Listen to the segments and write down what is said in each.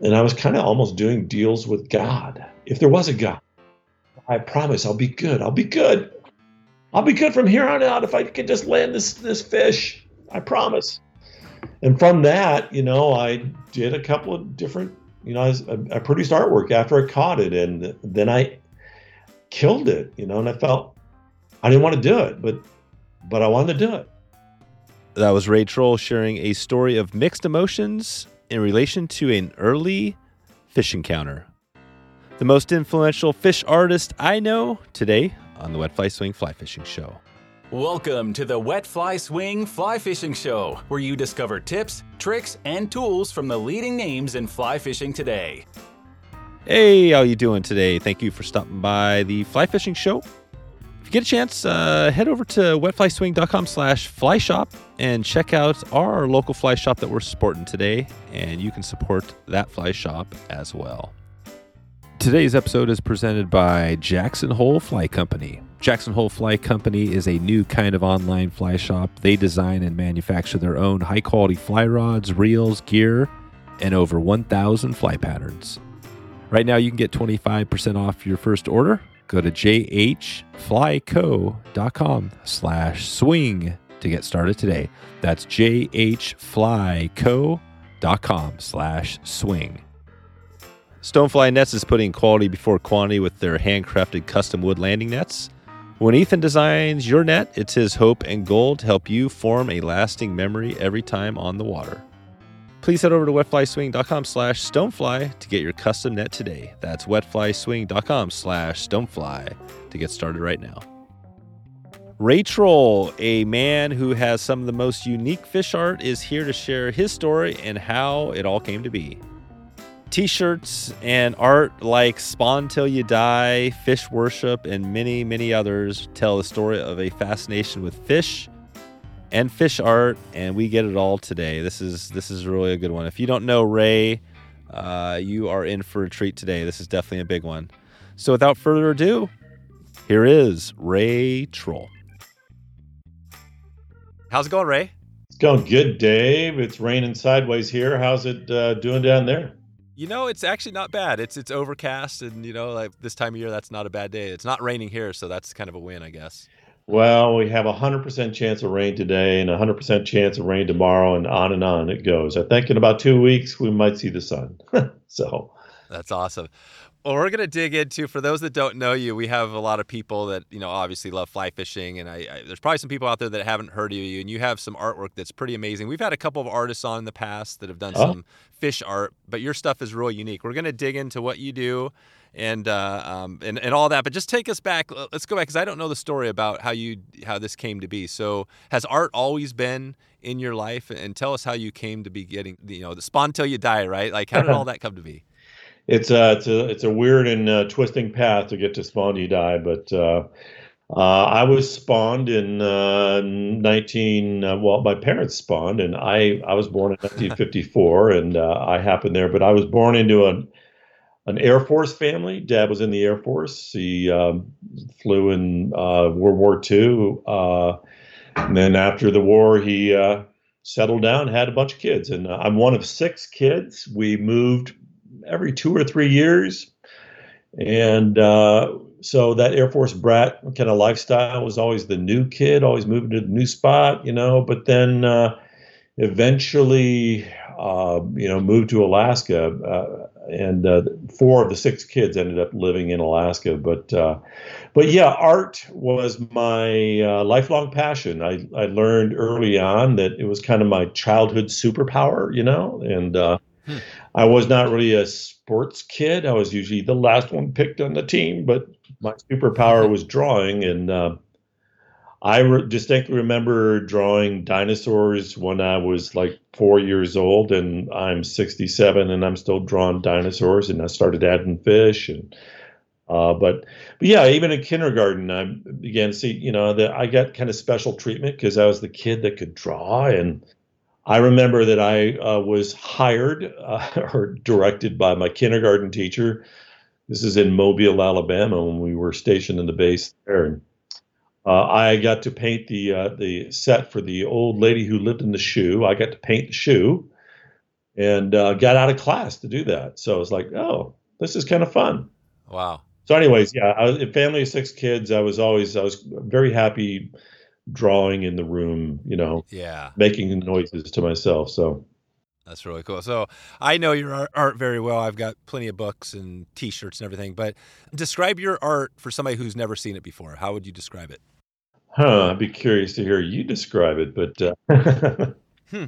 and I was kind of almost doing deals with God. If there was a God, I promise I'll be good. I'll be good. I'll be good from here on out if I can just land this this fish. I promise. And from that, you know, I did a couple of different, you know, I, I produced artwork after I caught it, and then I killed it, you know, and I felt I didn't want to do it, but but I wanted to do it. That was Ray Troll sharing a story of mixed emotions in relation to an early fish encounter. The most influential fish artist I know today on the Wet Fly Swing Fly Fishing Show. Welcome to the Wet Fly Swing Fly Fishing Show, where you discover tips, tricks, and tools from the leading names in fly fishing today. Hey, how you doing today? Thank you for stopping by the Fly Fishing Show. If you get a chance, uh, head over to wetflyswing.com slash fly shop and check out our local fly shop that we're supporting today, and you can support that fly shop as well. Today's episode is presented by Jackson Hole Fly Company. Jackson Hole Fly Company is a new kind of online fly shop. They design and manufacture their own high quality fly rods, reels, gear, and over 1,000 fly patterns. Right now, you can get 25% off your first order. Go to jhflyco.com slash swing to get started today. That's jhflyco.com slash swing. Stonefly Nets is putting quality before quantity with their handcrafted custom wood landing nets. When Ethan designs your net, it's his hope and goal to help you form a lasting memory every time on the water. Please head over to wetflyswing.com slash stonefly to get your custom net today. That's wetflyswing.com slash stonefly to get started right now. Ray Troll, a man who has some of the most unique fish art, is here to share his story and how it all came to be. T shirts and art like Spawn Till You Die, Fish Worship, and many, many others tell the story of a fascination with fish and fish art, and we get it all today. This is this is really a good one. If you don't know Ray, uh, you are in for a treat today. This is definitely a big one. So without further ado, here is Ray Troll. How's it going, Ray? It's going good, Dave. It's raining sideways here. How's it uh, doing down there? You know, it's actually not bad. It's it's overcast, and you know, like this time of year, that's not a bad day. It's not raining here, so that's kind of a win, I guess. Well, we have a hundred percent chance of rain today, and a hundred percent chance of rain tomorrow, and on and on it goes. I think in about two weeks we might see the sun. so that's awesome. Well, we're going to dig into, for those that don't know you, we have a lot of people that, you know, obviously love fly fishing. And I, I, there's probably some people out there that haven't heard of you. And you have some artwork that's pretty amazing. We've had a couple of artists on in the past that have done oh. some fish art, but your stuff is really unique. We're going to dig into what you do and, uh, um, and, and all that. But just take us back. Let's go back because I don't know the story about how you how this came to be. So has art always been in your life? And tell us how you came to be getting, you know, the spawn till you die, right? Like how did all that come to be? It's a it's a it's a weird and uh, twisting path to get to die but uh, uh, I was spawned in uh, 19 uh, well my parents spawned and I I was born in 1954 and uh, I happened there but I was born into an an Air Force family. Dad was in the Air Force. He um, flew in World War II and then after the war he settled down had a bunch of kids and I'm one of six kids. We moved every two or three years. And uh, so that Air Force brat kind of lifestyle was always the new kid, always moving to the new spot, you know. But then uh, eventually, uh, you know, moved to Alaska, uh, and uh, four of the six kids ended up living in Alaska. But uh, but yeah, art was my lifelong passion. I I learned early on that it was kind of my childhood superpower, you know, and Hmm. I was not really a sports kid. I was usually the last one picked on the team, but my superpower was drawing. And uh, I re- distinctly remember drawing dinosaurs when I was like four years old, and I'm 67 and I'm still drawing dinosaurs. And I started adding fish and uh, but, but yeah, even in kindergarten, I began to see, you know, that I got kind of special treatment because I was the kid that could draw, and I remember that I uh, was hired uh, or directed by my kindergarten teacher. This is in Mobile, Alabama, when we were stationed in the base there. And, uh, I got to paint the uh, the set for the old lady who lived in the shoe. I got to paint the shoe, and uh, got out of class to do that. So I was like, oh, this is kind of fun. Wow. So, anyways, yeah, I was, a family of six kids. I was always I was very happy drawing in the room, you know, Yeah. making noises to myself. So That's really cool. So I know your art, very well. I've got plenty of books and T-shirts and everything. But describe your art for somebody who's never seen it before. How would you describe it? Huh, I'd be curious to hear you describe it, but uh, Hmm.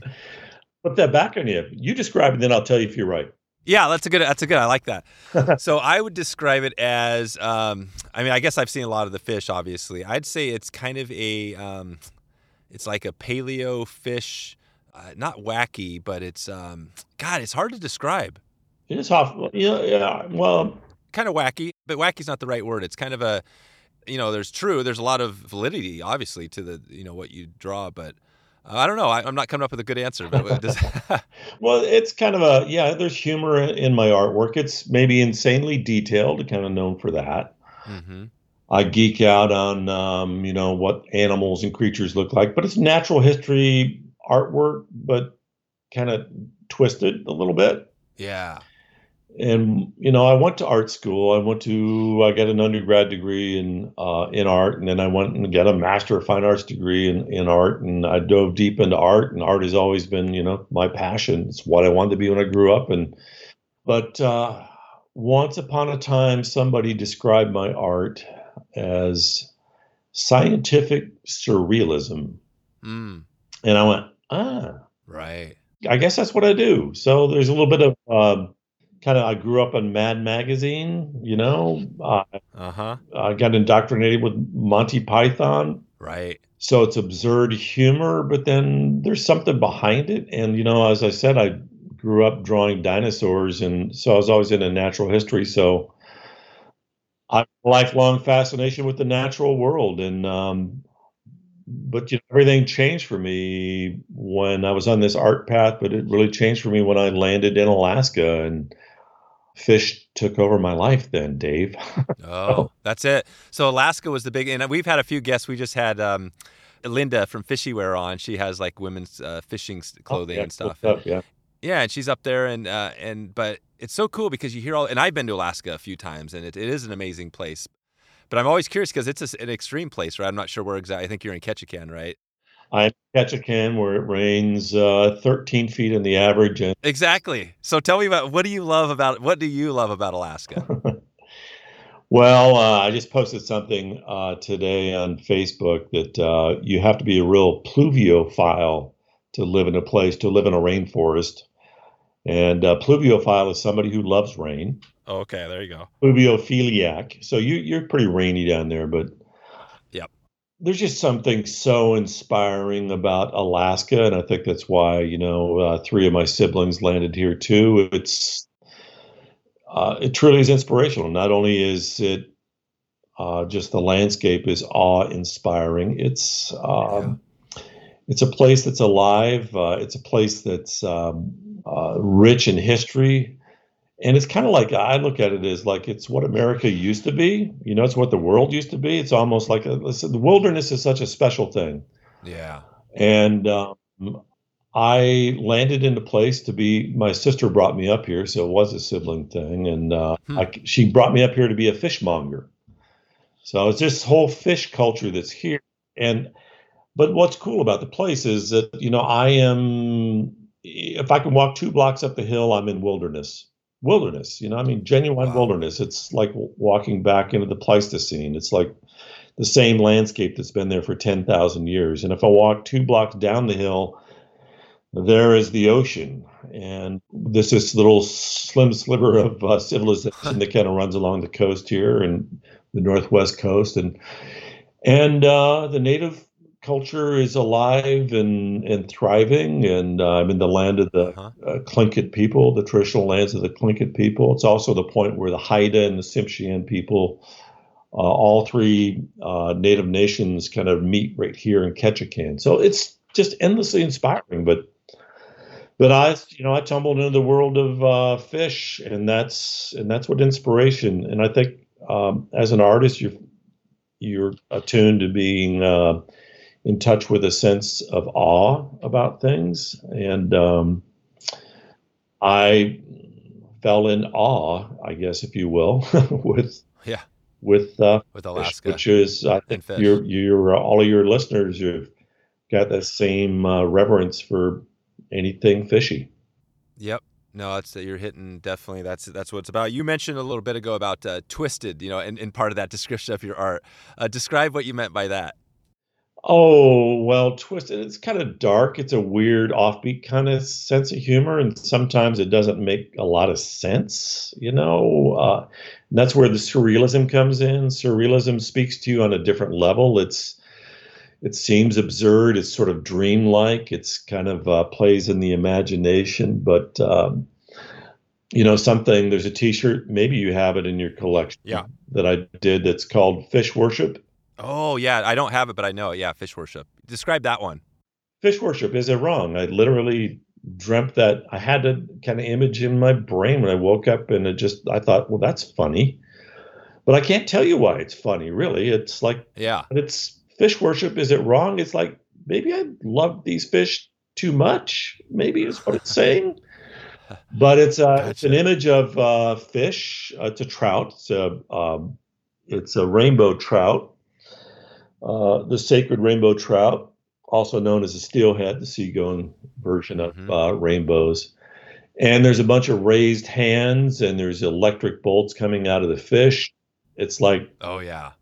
put that back on you. You describe it, then I'll tell you if you're right. Yeah, that's a good. That's a good. I like that. so I would describe it as. Um, I mean, I guess I've seen a lot of the fish. Obviously, I'd say it's kind of a. Um, it's like a paleo fish, uh, not wacky, but it's. Um, God, it's hard to describe. It is off. Yeah, yeah. Well, Kind of wacky, but wacky's not the right word. It's kind of a. You know, there's true. There's a lot of validity, obviously, to the you know what you draw, but. I don't know. I, I'm not coming up with a good answer, but well, it's kind of a yeah. There's humor in, my artwork. It's maybe insanely detailed, kind of known for that. hmm I geek out on um, you know what animals and creatures look like, but it's natural history artwork, but kind of twisted a little bit. yeah, and you know, I went to art school. I went to I got an undergrad degree in uh, in art, and then I went and got a master of fine arts degree in, in art. And I dove deep into art, and art has always been you know my passion. It's what I wanted to be when I grew up. And but uh, once upon a time, somebody described my art as scientific surrealism, mm, and I went ah. right, I guess that's what I do. So there's a little bit of um, kind of. I grew up on Mad Magazine, you know. Uh, uh huh, I got indoctrinated with Monty Python, right, so it's absurd humor, but then there's something behind it. And you know, as I said, I grew up drawing dinosaurs, and so I was always into natural history. So I have a lifelong fascination with the natural world, and um, but you know, everything changed for me when I was on this art path. But it really changed for me when I landed in Alaska, and fish took over my life. Then, Dave. Oh, that's it. So Alaska was the big, and we've had a few guests. We just had um, Linda from FisheWear on. She has like women's uh, fishing s- clothing Yeah, and stuff. cool yeah. Yeah, and she's up there, and uh, and but it's so cool because you hear all. And I've been to Alaska a few times, and it, it is an amazing place. But I'm always curious because it's a an extreme place, right? I'm not sure where exactly. I think you're in Ketchikan, right? I Ketchikan where it rains uh, 13 feet in the average, and Exactly. So tell me about what do you love about what do you love about Alaska? Well, uh, I just posted something uh, today on Facebook that uh, you have to be a real pluviophile to live in a place, to live in a rainforest. And uh, pluviophile is somebody who loves rain. oh, okay, there you go. Pluviophiliac. So you, you're pretty rainy down there, but. There's just something so inspiring about Alaska, and I think that's why you know uh, three of my siblings landed here too. It's uh, it truly is inspirational. Not only is it uh, just the landscape is awe-inspiring, it's um, it's a place that's alive. Uh, it's a place that's um, uh, rich in history. And it's kind of like I look at it as like it's what America used to be. You know, it's what the world used to be. It's almost like a, the wilderness is such a special thing. Yeah. And um, I landed in a place to be. My sister brought me up here, so it was a sibling thing, and uh, Hmm. I, she brought me up here to be a fishmonger. So it's this whole fish culture that's here, and but what's cool about the place is that you know I am. If I can walk two blocks up the hill, I'm in wilderness. Wilderness, you know, I mean, genuine Wow. wilderness. It's like walking back into the Pleistocene. It's like the same landscape that's been there for 10,000 years. And if I walk two blocks down the hill, there is the ocean. And this is little slim sliver of uh, civilization that kind of runs along the coast here and the northwest coast. And and uh, the native culture is alive and, and thriving. And uh, I'm in the land of the Uh-huh. uh, Tlingit people, the traditional lands of the Tlingit people. It's also the point where the Haida and the Tsimshian people uh, all three uh, native nations kind of meet right here in Ketchikan. So it's just endlessly inspiring. But but I, you know, I tumbled into the world of uh, fish, and that's and that's what inspiration. And I think um, as an artist, you're you're attuned to being uh, in touch with a sense of awe about things, and um, I fell in awe, I guess, if you will, with yeah with uh, with Alaska, which is I think your your all of your listeners have got that same uh, reverence for anything fishy. Yep. No, that's you're hitting definitely. That's that's what it's about. You mentioned a little bit ago about uh, twisted, you know, and, and part of that description of your art. Uh, describe what you meant by that. Oh well, twisted. It's kind of dark. It's a weird, offbeat kind of sense of humor, and sometimes it doesn't make a lot of sense. You know, uh, that's where the surrealism comes in. Surrealism speaks to you on a different level. It's it seems absurd. It's sort of dreamlike. It's kind of uh, plays in the imagination, but um, you know something. There's a T-shirt. Maybe you have it in your collection. Yeah. That I did. That's called Fish Worship. Oh yeah, I don't have it, but I know it. Yeah, Fish Worship. Describe that one. Fish Worship. Is it wrong? I literally dreamt that. I had a kind of image in my brain when I woke up, and it just. I thought, well, that's funny. But I can't tell you why it's funny, really. It's like, yeah, it's fish worship is it wrong it's like maybe i love these fish too much maybe is what it's saying but it's uh, gotcha. it's an image of uh, fish uh, it's a trout it's a um, it's a rainbow trout uh, the sacred rainbow trout also known as the steelhead the seagoing version of mm-hmm. Uh, rainbows and there's a bunch of raised hands and there's electric bolts coming out of the fish it's like oh yeah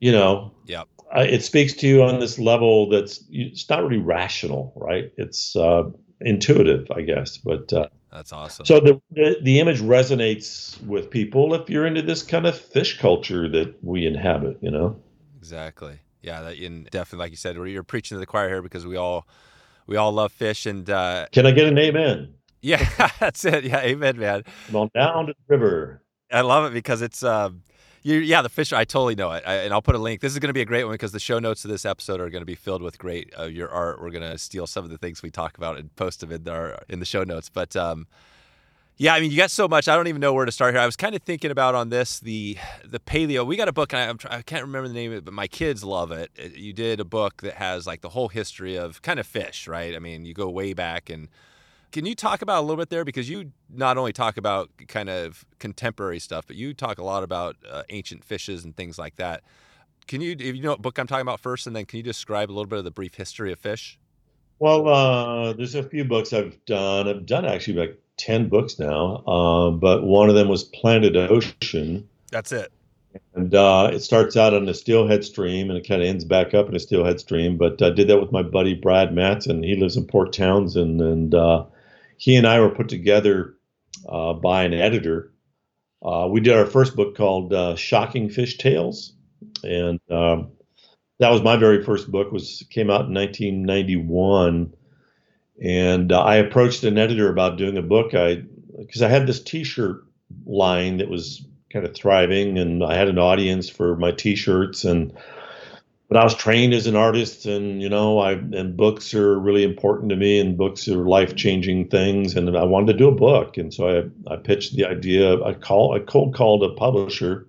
you know yep uh, it speaks to you on this level that's it's not really rational, right? It's uh, intuitive, I guess. But uh, that's awesome. So the, the, the image resonates with people if you're into this kind of fish culture that we inhabit. You know. Exactly. Yeah. That in definitely, like you said, you're preaching to the choir here because we all we all love fish. And uh, can I get an amen? Yeah, that's it. Yeah, amen, man. Come on down to the river. I love it because it's. Um, you, yeah, the fish. I totally know it, I, and I'll put a link. This is going to be a great one because the show notes of this episode are going to be filled with great uh, your art. We're going to steal some of the things we talk about and post them in our in the show notes. But um, yeah, I mean, you got so much. I don't even know where to start here. I was kind of thinking about on this the the paleo. We got a book, and I, I can't remember the name of it, but my kids love it. You did a book that has like the whole history of kind of fish, right? I mean, you go way back and can you talk about a little bit there because you not only talk about kind of contemporary stuff, but you talk a lot about uh, ancient fishes and things like that. Can you, if you know what book I'm talking about first, and then can you describe a little bit of the brief history of fish? Well, uh, there's a few books I've done. I've done actually like ten books now, uh, but one of them was Planet Ocean. That's it. And uh, it starts out on a steelhead stream and it kind of ends back up in a steelhead stream. But I did that with my buddy Brad Matsen. He lives in Port Townsend, and uh, he and I were put together uh, by an editor. Uh, we did our first book called uh, Shocking Fish Tales, and um, that was my very first book. was came out in 1991, and uh, I approached an editor about doing a book. I because I had this T-shirt line that was kind of thriving, and I had an audience for my T-shirts and but I was trained as an artist, and you know, I and books are really important to me, and books are life changing things, and I wanted to do a book, and so I I pitched the idea. I call I cold called a publisher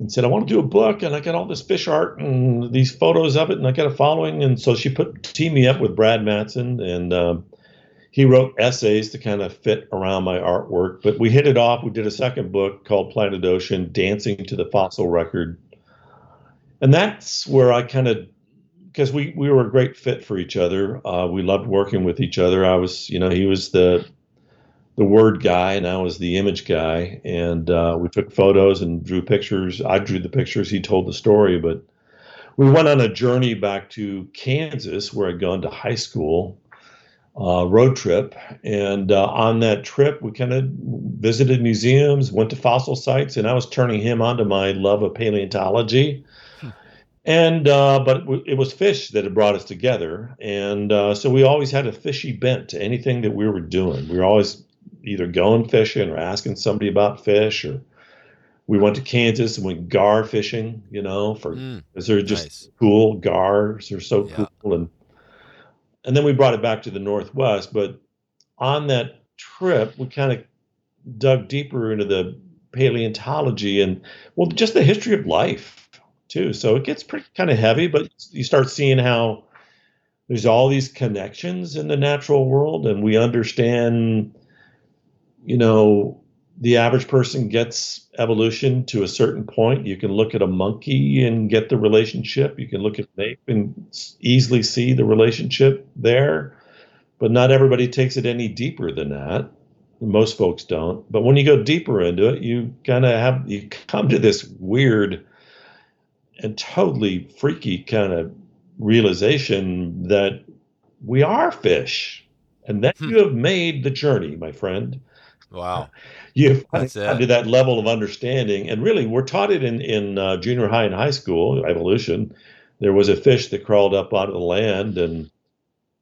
and said I want to do a book, and I got all this fish art and these photos of it, and I got a following, and so she put teamed me up with Brad Matsen, and um, he wrote essays to kind of fit around my artwork. But we hit it off. We did a second book called Planet Ocean: Dancing to the Fossil Record and that's where I kind of because we we were a great fit for each other. Uh, we loved working with each other. I was, you know, he was the the word guy, and I was the image guy. And uh, we took photos and drew pictures. I drew the pictures. He told the story. But we went on a journey back to Kansas, where I'd gone to high school. Uh, road trip, and uh, on that trip, we kind of visited museums, went to fossil sites, and I was turning him onto my love of paleontology and uh, but it was fish that had brought us together, and uh, so we always had a fishy bent to anything that we were doing. We were always either going fishing or asking somebody about fish, or we went to Kansas and went gar fishing. You know, for because mm, they're just nice. cool. Gars are so yeah. cool, and and then we brought it back to the Northwest. But on that trip, we kind of dug deeper into the paleontology and well, just the history of life too. So it gets pretty kind of heavy, but you start seeing how there's all these connections in the natural world, and we understand you know, the average person gets evolution to a certain point. You can look at a monkey and get the relationship. You can look at an ape and easily see the relationship there. But not everybody takes it any deeper than that. Most folks don't. But when you go deeper into it, you kind of have you come to this weird and totally freaky kind of realization that we are fish and that hmm. you have made the journey, my friend. Wow. You've come to that level of understanding. And really, we're taught it in, in uh, junior high and high school, evolution. There was a fish that crawled up out of the land, and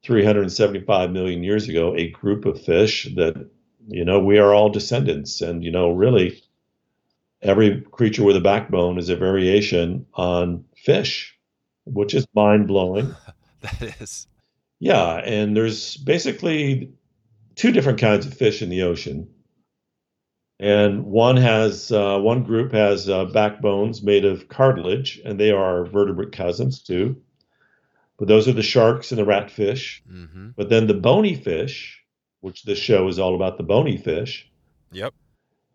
375 million years ago, a group of fish that, you know, we are all descendants. And, you know, really, every creature with a backbone is a variation on fish, which is mind blowing. that is. Yeah, and there's basically two different kinds of fish in the ocean. And one has uh, one group has uh, backbones made of cartilage, and they are vertebrate cousins too. But those are the sharks and the ratfish. Mm-hmm. But then the bony fish, which this show is all about the bony fish. Yep.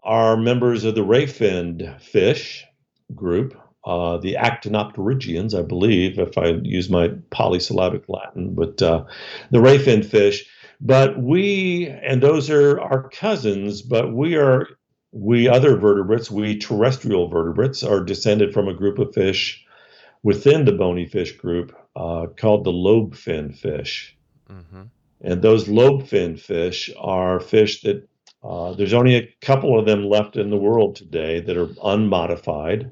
Are members of the ray finned fish group, uh, the actinopterygians, I believe, if I use my polysyllabic Latin, but uh, the ray finned fish. But we, and those are our cousins, but we are, we other vertebrates, we terrestrial vertebrates, are descended from a group of fish within the bony fish group uh, called the lobe fin fish. Mm-hmm. And those lobe fin fish are fish that uh, there's only a couple of them left in the world today that are unmodified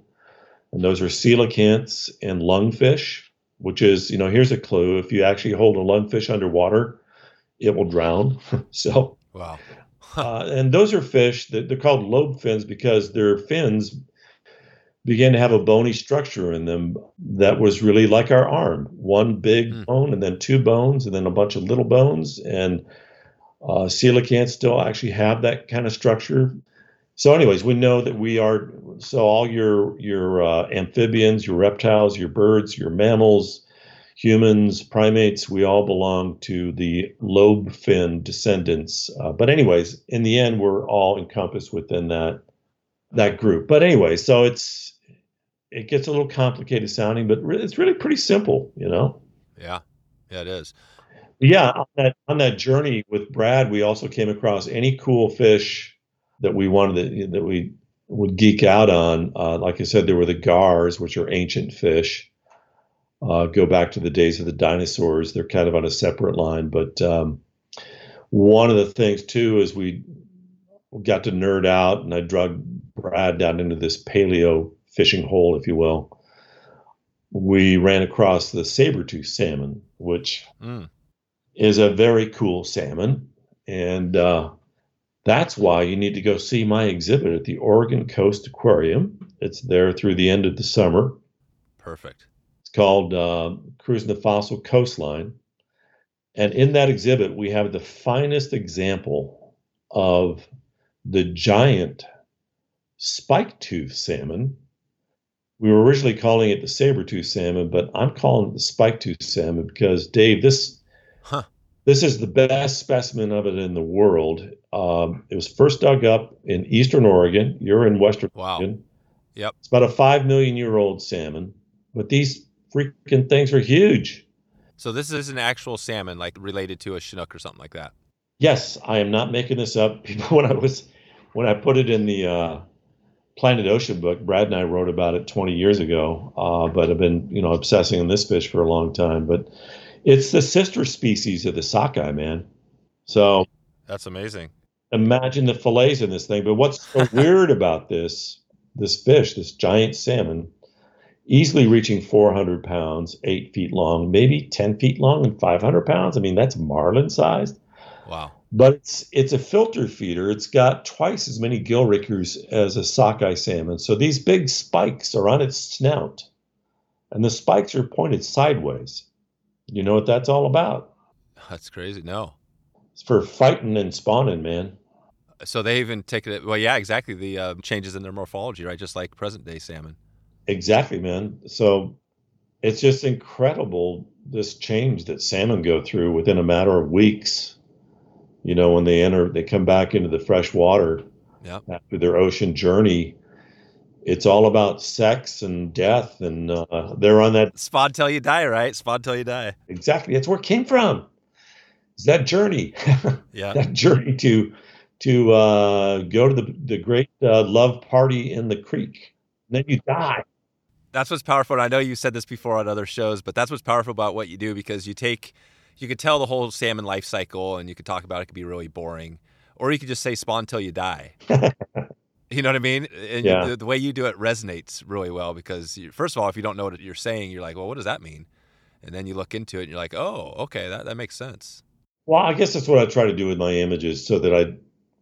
and those are coelacanths and lungfish, which is, you know, here's a clue. If you actually hold a lungfish underwater, it will drown. so, wow. uh, and those are fish that they're called lobe fins because their fins began to have a bony structure in them that was really like our arm one big mm. bone and then two bones and then a bunch of little bones and uh, coelacanths still actually have that kind of structure so anyways we know that we are so all your your uh, amphibians your reptiles your birds your mammals humans primates we all belong to the lobe fin descendants. Uh, but anyways in the end we're all encompassed within that that group. But anyway so it's it gets a little complicated sounding but it's really pretty simple you know? Yeah. Yeah it is. Yeah on that on that journey with brad we also came across any cool fish that we wanted to, that we would geek out on. Uh, like I said, there were the gars, which are ancient fish. Uh, go back to the days of the dinosaurs. They're kind of on a separate line, but um, one of the things too is we got to nerd out, and I drug Brad down into this paleo fishing hole, if you will. We ran across the saber tooth salmon, which mm. is a very cool salmon, and uh, that's why you need to go see my exhibit at the Oregon Coast Aquarium. It's there through the end of the summer. Perfect. Called uh, Cruising the Fossil Coastline. And in that exhibit, we have the finest example of the giant spike tooth salmon. We were originally calling it the saber tooth salmon, but I'm calling it the spike tooth salmon because, Dave, this huh. This is the best specimen of it in the world. Um, it was first dug up in eastern Oregon. You're in western wow. Oregon. Yep. It's about a five million year old salmon, but these freaking things are huge. So this is an actual salmon, like related to a Chinook or something like that. Yes, I am not making this up. People, when I was when I put it in the uh, Planet Ocean book, Brad and I wrote about it 20 years ago. Uh, but I've been you know obsessing on this fish for a long time. But it's the sister species of the sockeye, man. So that's amazing. Imagine the fillets in this thing. But what's so weird about this this fish, this giant salmon, easily reaching 400 pounds, eight feet long, maybe 10 feet long, and 500 pounds. I mean, that's marlin sized. Wow. But it's it's a filter feeder. It's got twice as many gill rakers as a sockeye salmon. So these big spikes are on its snout, and the spikes are pointed sideways. You know what that's all about? That's crazy. No. It's for fighting and spawning, man. So they even take it. Well, yeah, exactly. The uh, changes in their morphology, right? Just like present day salmon. Exactly, man. So it's just incredible this change that salmon go through within a matter of weeks. you know, when they enter, they come back into the fresh water Yep. after their ocean journey. It's all about sex and death, and uh, they're on that Spawn till you die, right? Spawn till you die. exactly. That's where it came from. It's that journey, Yeah. that journey to to uh, go to the the great uh, love party in the creek. And then you die. That's what's powerful. And I know you said this before on other shows, but that's what's powerful about what you do because you take, you could tell the whole salmon life cycle, and you could talk about it. it could be really boring, or you could just say spawn till you die. you know what I mean? And Yeah. the, the way you do it resonates really well because you, first of all, if you don't know what you're saying, you're like, well, what does that mean? And then you look into it, and you're like, oh, okay, that that makes sense. Well, I guess that's what I try to do with my images, so that I,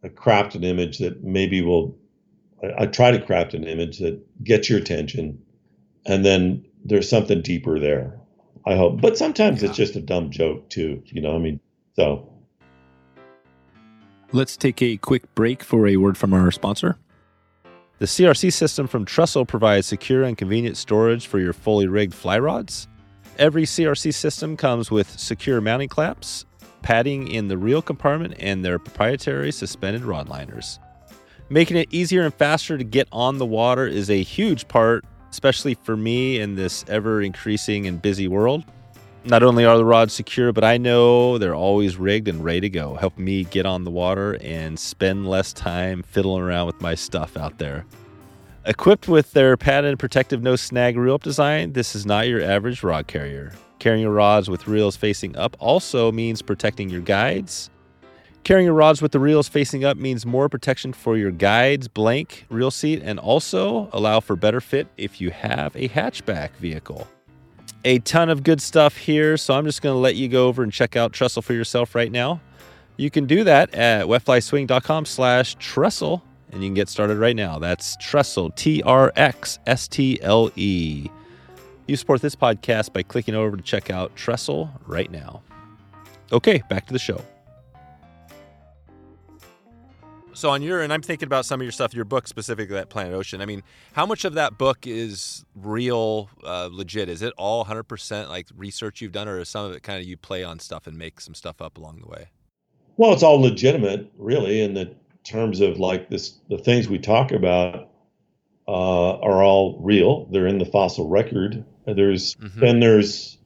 I craft an image that maybe will. I, I try to craft an image that gets your attention, and then there's something deeper there. I hope, but sometimes it's just a dumb joke too. You know, I mean, so Let's take a quick break for a word from our sponsor. The CRC system from Trxstle provides secure and convenient storage for your fully rigged fly rods. Every CRC system comes with secure mounting clamps, padding in the reel compartment, and their proprietary suspended rod liners. Making it easier and faster to get on the water is a huge part, especially for me in this ever increasing and busy world. Not only are the rods secure, but I know they're always rigged and ready to go, helping me get on the water and spend less time fiddling around with my stuff out there. Equipped with their patented protective no snag reel up design, this is not your average rod carrier. Carrying your rods with reels facing up also means protecting your guides. Carrying your rods with the reels facing up means more protection for your guides, blank reel seat, and also allow for better fit if you have a hatchback vehicle a ton of good stuff here. So I'm just going to let you go over and check out Trxstle for yourself right now. You can do that at wetflyswing.com slash trxstle and you can get started right now. That's trxstle, T R X S T L E. You support this podcast by clicking over to check out Trxstle right now. Okay, back to the show. So on your and I'm thinking about some of your stuff, your book specifically that Planet Ocean. I mean, how much of that book is real, uh, legit? Is it all 100% like research you've done, or is some of it kind of you play on stuff and make some stuff up along the way? well, it's all legitimate, really, in the terms of like this. The things we talk about uh, are all real. They're in the fossil record. There's Mhm. then there's,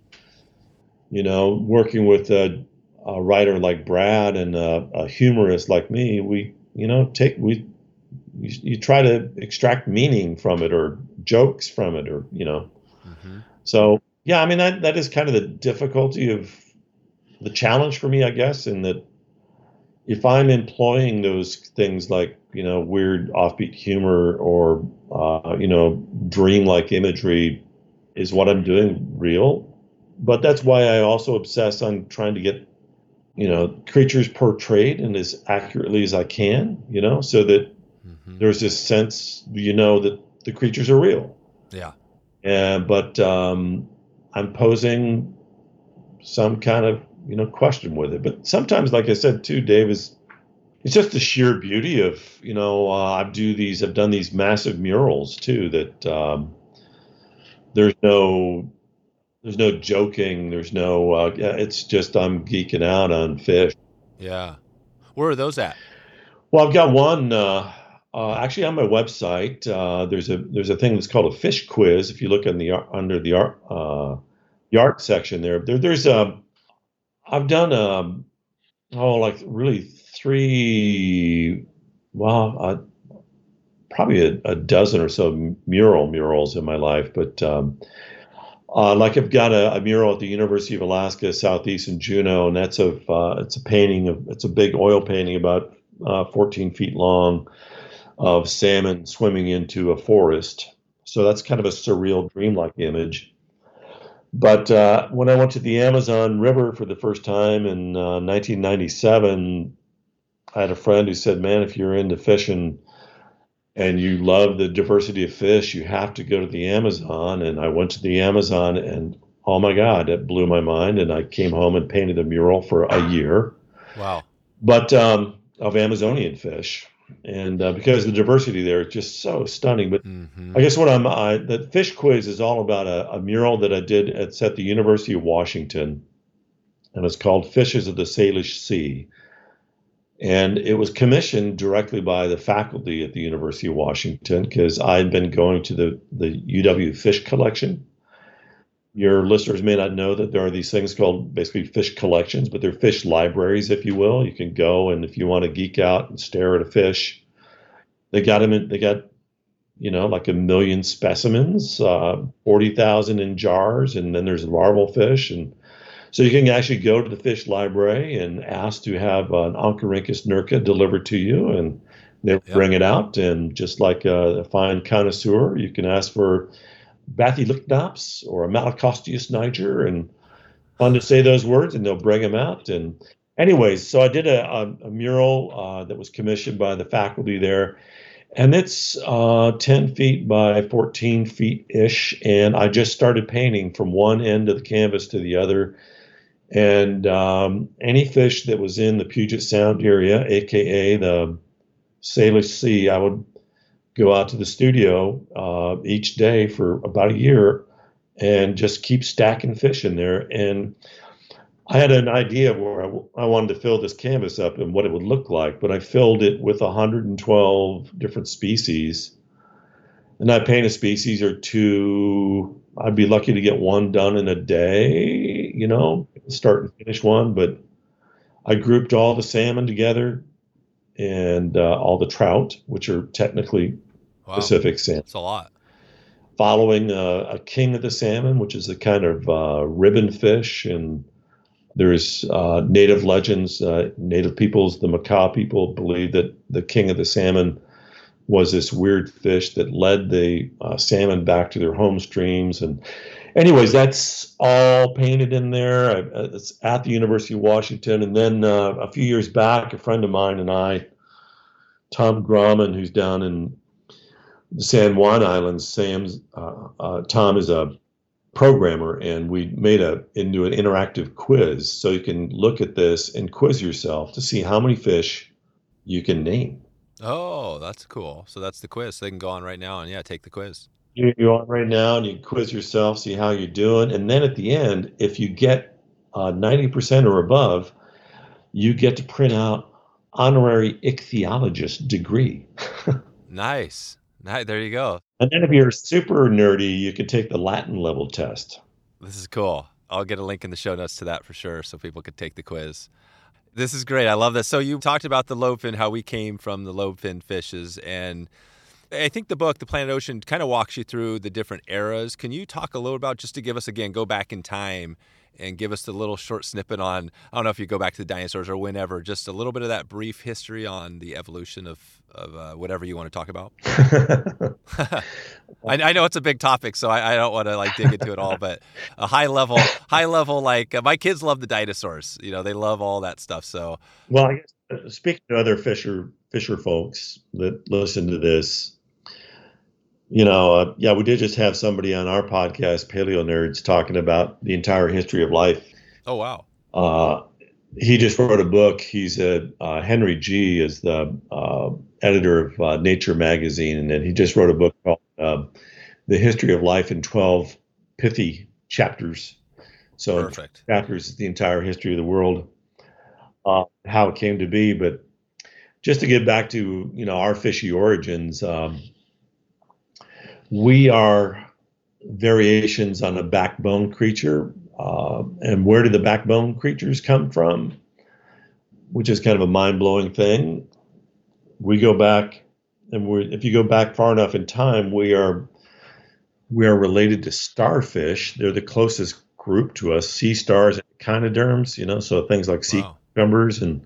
you know, working with a, a writer like Brad and a, a humorist like me. We, you know, take we, you, you try to extract meaning from it or jokes from it or you know. Mm-hmm. So yeah, I mean that that is kind of the difficulty of the challenge for me, I guess, in that if I'm employing those things like you know weird offbeat humor or uh, you know dreamlike imagery, is what I'm doing real? But that's why I also obsess on trying to get you know creatures portrayed and as accurately as I can, you know, so that Mm-hmm. there's this sense you know that the creatures are real. Yeah. And but um, I'm posing some kind of you know question with it. But sometimes, like I said too, Dave is it's just the sheer beauty of you know uh, I do these I've done these massive murals too that um, there's no there's no joking there's no uh, it's just I'm geeking out on fish. Yeah. Where are those at? Well, I've got one. Uh, uh, actually, on my website, uh, there's a there's a thing that's called a fish quiz. If you look in the under the art uh, the art section there, there there's a I've done um oh like really three well uh, probably a, a dozen or so mural murals in my life, but um, uh, like I've got a, a mural at the University of Alaska Southeast in Juneau, and that's of uh, it's a painting of it's a big oil painting about uh, 14 feet long of salmon swimming into a forest. So that's kind of a surreal, dreamlike image. But uh, when I went to the Amazon River for the first time in uh, 1997, I had a friend who said, "Man, if you're into fishing." And you love the diversity of fish, you have to go to the Amazon. And I went to the Amazon, and oh my God, it blew my mind. And I came home and painted a mural for a year, Wow. but um, of Amazonian fish. And uh, because the diversity there is just so stunning. But Mm-hmm. I guess what I'm, I, the fish quiz is all about a, a mural that I did. It's at the University of Washington, and it's called Fishes of the Salish Sea. And it was commissioned directly by the faculty at the University of Washington because I'd been going to the, the UW fish collection. Your listeners may not know that there are these things called basically fish collections, but they're fish libraries, if you will. You can go and if you want to geek out and stare at a fish, they got them in, they got, you know, like a million specimens, uh, 40,000 in jars, and then there's larval fish. And so you can actually go to the fish library and ask to have an Oncorhynchus nerka delivered to you, and they yep. bring it out. And just like a, fine connoisseur, you can ask for Bathylychnops or a Malacosteus niger, and fun to say those words, and they'll bring them out. And anyways, so I did a, a, a mural uh, that was commissioned by the faculty there. And it's uh, 10 feet by 14 feet ish. And I just started painting from one end of the canvas to the other and um, any fish that was in the Puget Sound area, aka the Salish Sea, I would go out to the studio uh, each day for about a year and just keep stacking fish in there. And I had an idea of where I, I wanted to fill this canvas up and what it would look like, but I filled it with 112 different species. And I paint a species or two. I'd be lucky to get one done in a day, you know, start and finish one, but I grouped all the salmon together and uh, all the trout, which are technically wow. Pacific salmon. That's a lot. Following uh, a king of the salmon, which is a kind of uh, ribbon fish, and there's uh, native legends. Uh, native peoples, the Makah people, believe that the king of the salmon was this weird fish that led the uh, salmon back to their home streams and anyways, that's all painted in there. Uh, it's at the University of Washington. And then uh, a few years back, a friend of mine and I, Tom Grauman, who's down in the San Juan Islands, Sam's uh, uh, Tom is a programmer, and we made a into an interactive quiz, so you can look at this and quiz yourself to see how many fish you can name. Oh, that's cool. So that's the quiz. They can go on right now and yeah, take the quiz you go on right now and you quiz yourself, see how you're doing, and then at the end, if you get uh, 90% or above, you get to print out honorary ichthyologist degree. nice. nice. There you go. And then if you're super nerdy, you could take the Latin level test. This is cool. I'll get a link in the show notes to that for sure so people could take the quiz. This is great. I love this. So you talked about the lobefin, how we came from the lobefin fishes and I think the book, The Planet Ocean, kind of walks you through the different eras. Can you talk a little about just to give us again, go back in time and give us the little short snippet on I don't know if you go back to the dinosaurs or whenever, just a little bit of that brief history on the evolution of of uh, whatever you want to talk about. I, I, know it's a big topic, so I, I don't want to like dig into it all, but a high level, high level, like uh, my kids love the dinosaurs. You know, they love all that stuff. So well, I guess, uh, speaking to other fisher fisher folks that listen to this, you know, uh, yeah, we did just have somebody on our podcast, Paleo Nerds, talking about the entire history of life. Oh wow! Uh, he just wrote a book. He's a uh, Henry Gee is the uh, editor of uh, Nature magazine, and then he just wrote a book called um, "The History of Life in Twelve Pithy Chapters." So Perfect. chapters is the entire history of the world, uh, how it came to be. But just to get back to you know our fishy origins. Um, we are variations on a backbone creature. Uh, and where do the backbone creatures come from? Which is kind of a mind blowing thing. We go back, and we if you go back far enough in time, we are we are related to starfish. They're the closest group to us. Sea stars and echinoderms, you know, so things like sea wow. cucumbers and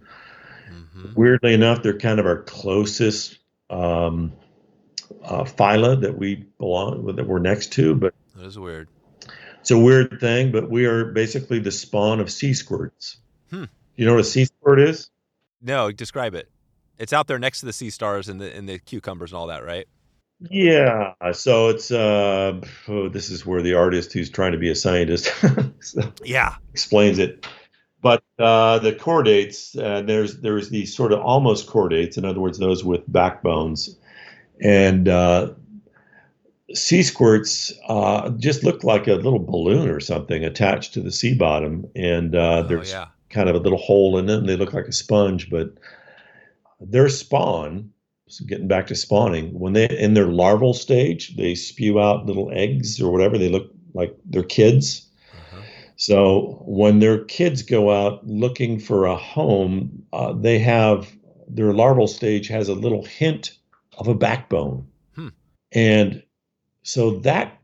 mm-hmm. weirdly enough, they're kind of our closest um, uh, phyla that we belong that we're next to. But that is weird. It's a weird thing, but we are basically the spawn of sea squirts. Hmm. You know what a sea squirt is? No, describe it. It's out there next to the sea stars and the and the cucumbers and all that, right? Yeah. So it's uh oh, this is where the artist who's trying to be a scientist yeah explains it. But uh, the chordates, uh, there's there's these sort of almost chordates, in other words, those with backbones, and uh, sea squirts uh, just look like a little balloon or something attached to the sea bottom, and uh, oh, there's yeah. kind of a little hole in them. They look like a sponge, but their spawn, so getting back to spawning, when they in their larval stage, they spew out little eggs or whatever. They look like they're kids. So when their kids go out looking for a home, uh, they have their larval stage has a little hint of a backbone, hmm. and so that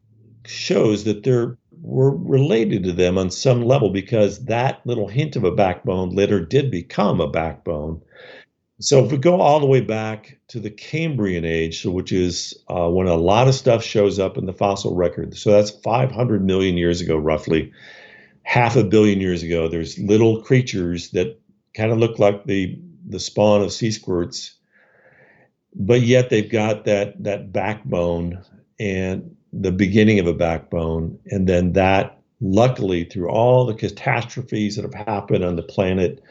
shows that they're we're related to them on some level because that little hint of a backbone later did become a backbone. So if we go all the way back to the Cambrian age, which is uh, when a lot of stuff shows up in the fossil record, so that's 500 million years ago, roughly half a billion years ago. There's little creatures that kind of look like the the spawn of sea squirts, but yet they've got that that backbone and the beginning of a backbone, and then that, luckily, through all the catastrophes that have happened on the planet,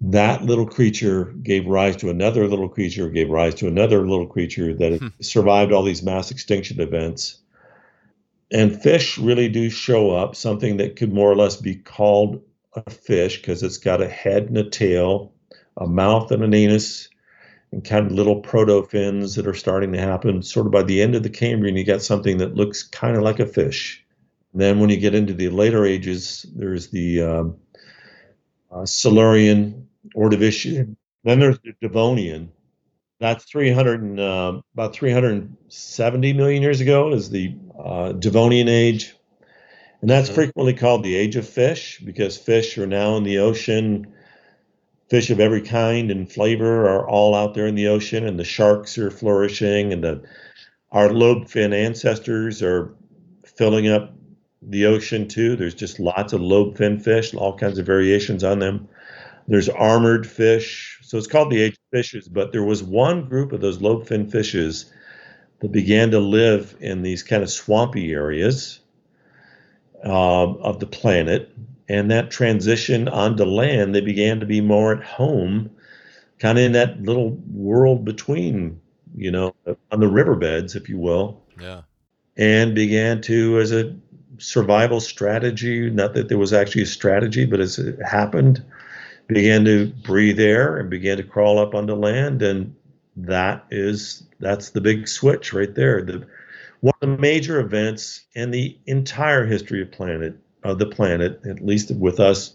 that little creature gave rise to another little creature, gave rise to another little creature that hmm. survived all these mass extinction events. And fish really do show up, something that could more or less be called a fish because it's got a head and a tail, a mouth and an anus, and kind of little proto fins that are starting to happen. Sort of by the end of the Cambrian, you got something that looks kind of like a fish. Then when you get into the later ages, there's the um, uh, Silurian, Ordovician. Then there's the Devonian. That's 300 and, uh, about 370 million years ago is the uh, Devonian age. And that's mm-hmm. frequently called the age of fish because fish are now in the ocean fish of every kind and flavor are all out there in the ocean, and the sharks are flourishing, and the our lobe fin ancestors are filling up the ocean too. There's just lots of lobe fin fish, all kinds of variations on them. There's armored fish, so it's called the age of fishes. But there was one group of those lobe fin fishes that began to live in these kind of swampy areas uh, of the planet and that transition onto land, they began to be more at home, kind of in that little world between, you know, on the riverbeds, if you will. Yeah. And began to, as a survival strategy, not that there was actually a strategy, but as it happened, began to breathe air and began to crawl up onto land. And that is, that's the big switch right there. The, one of the major events in the entire history of planet of the planet, at least with us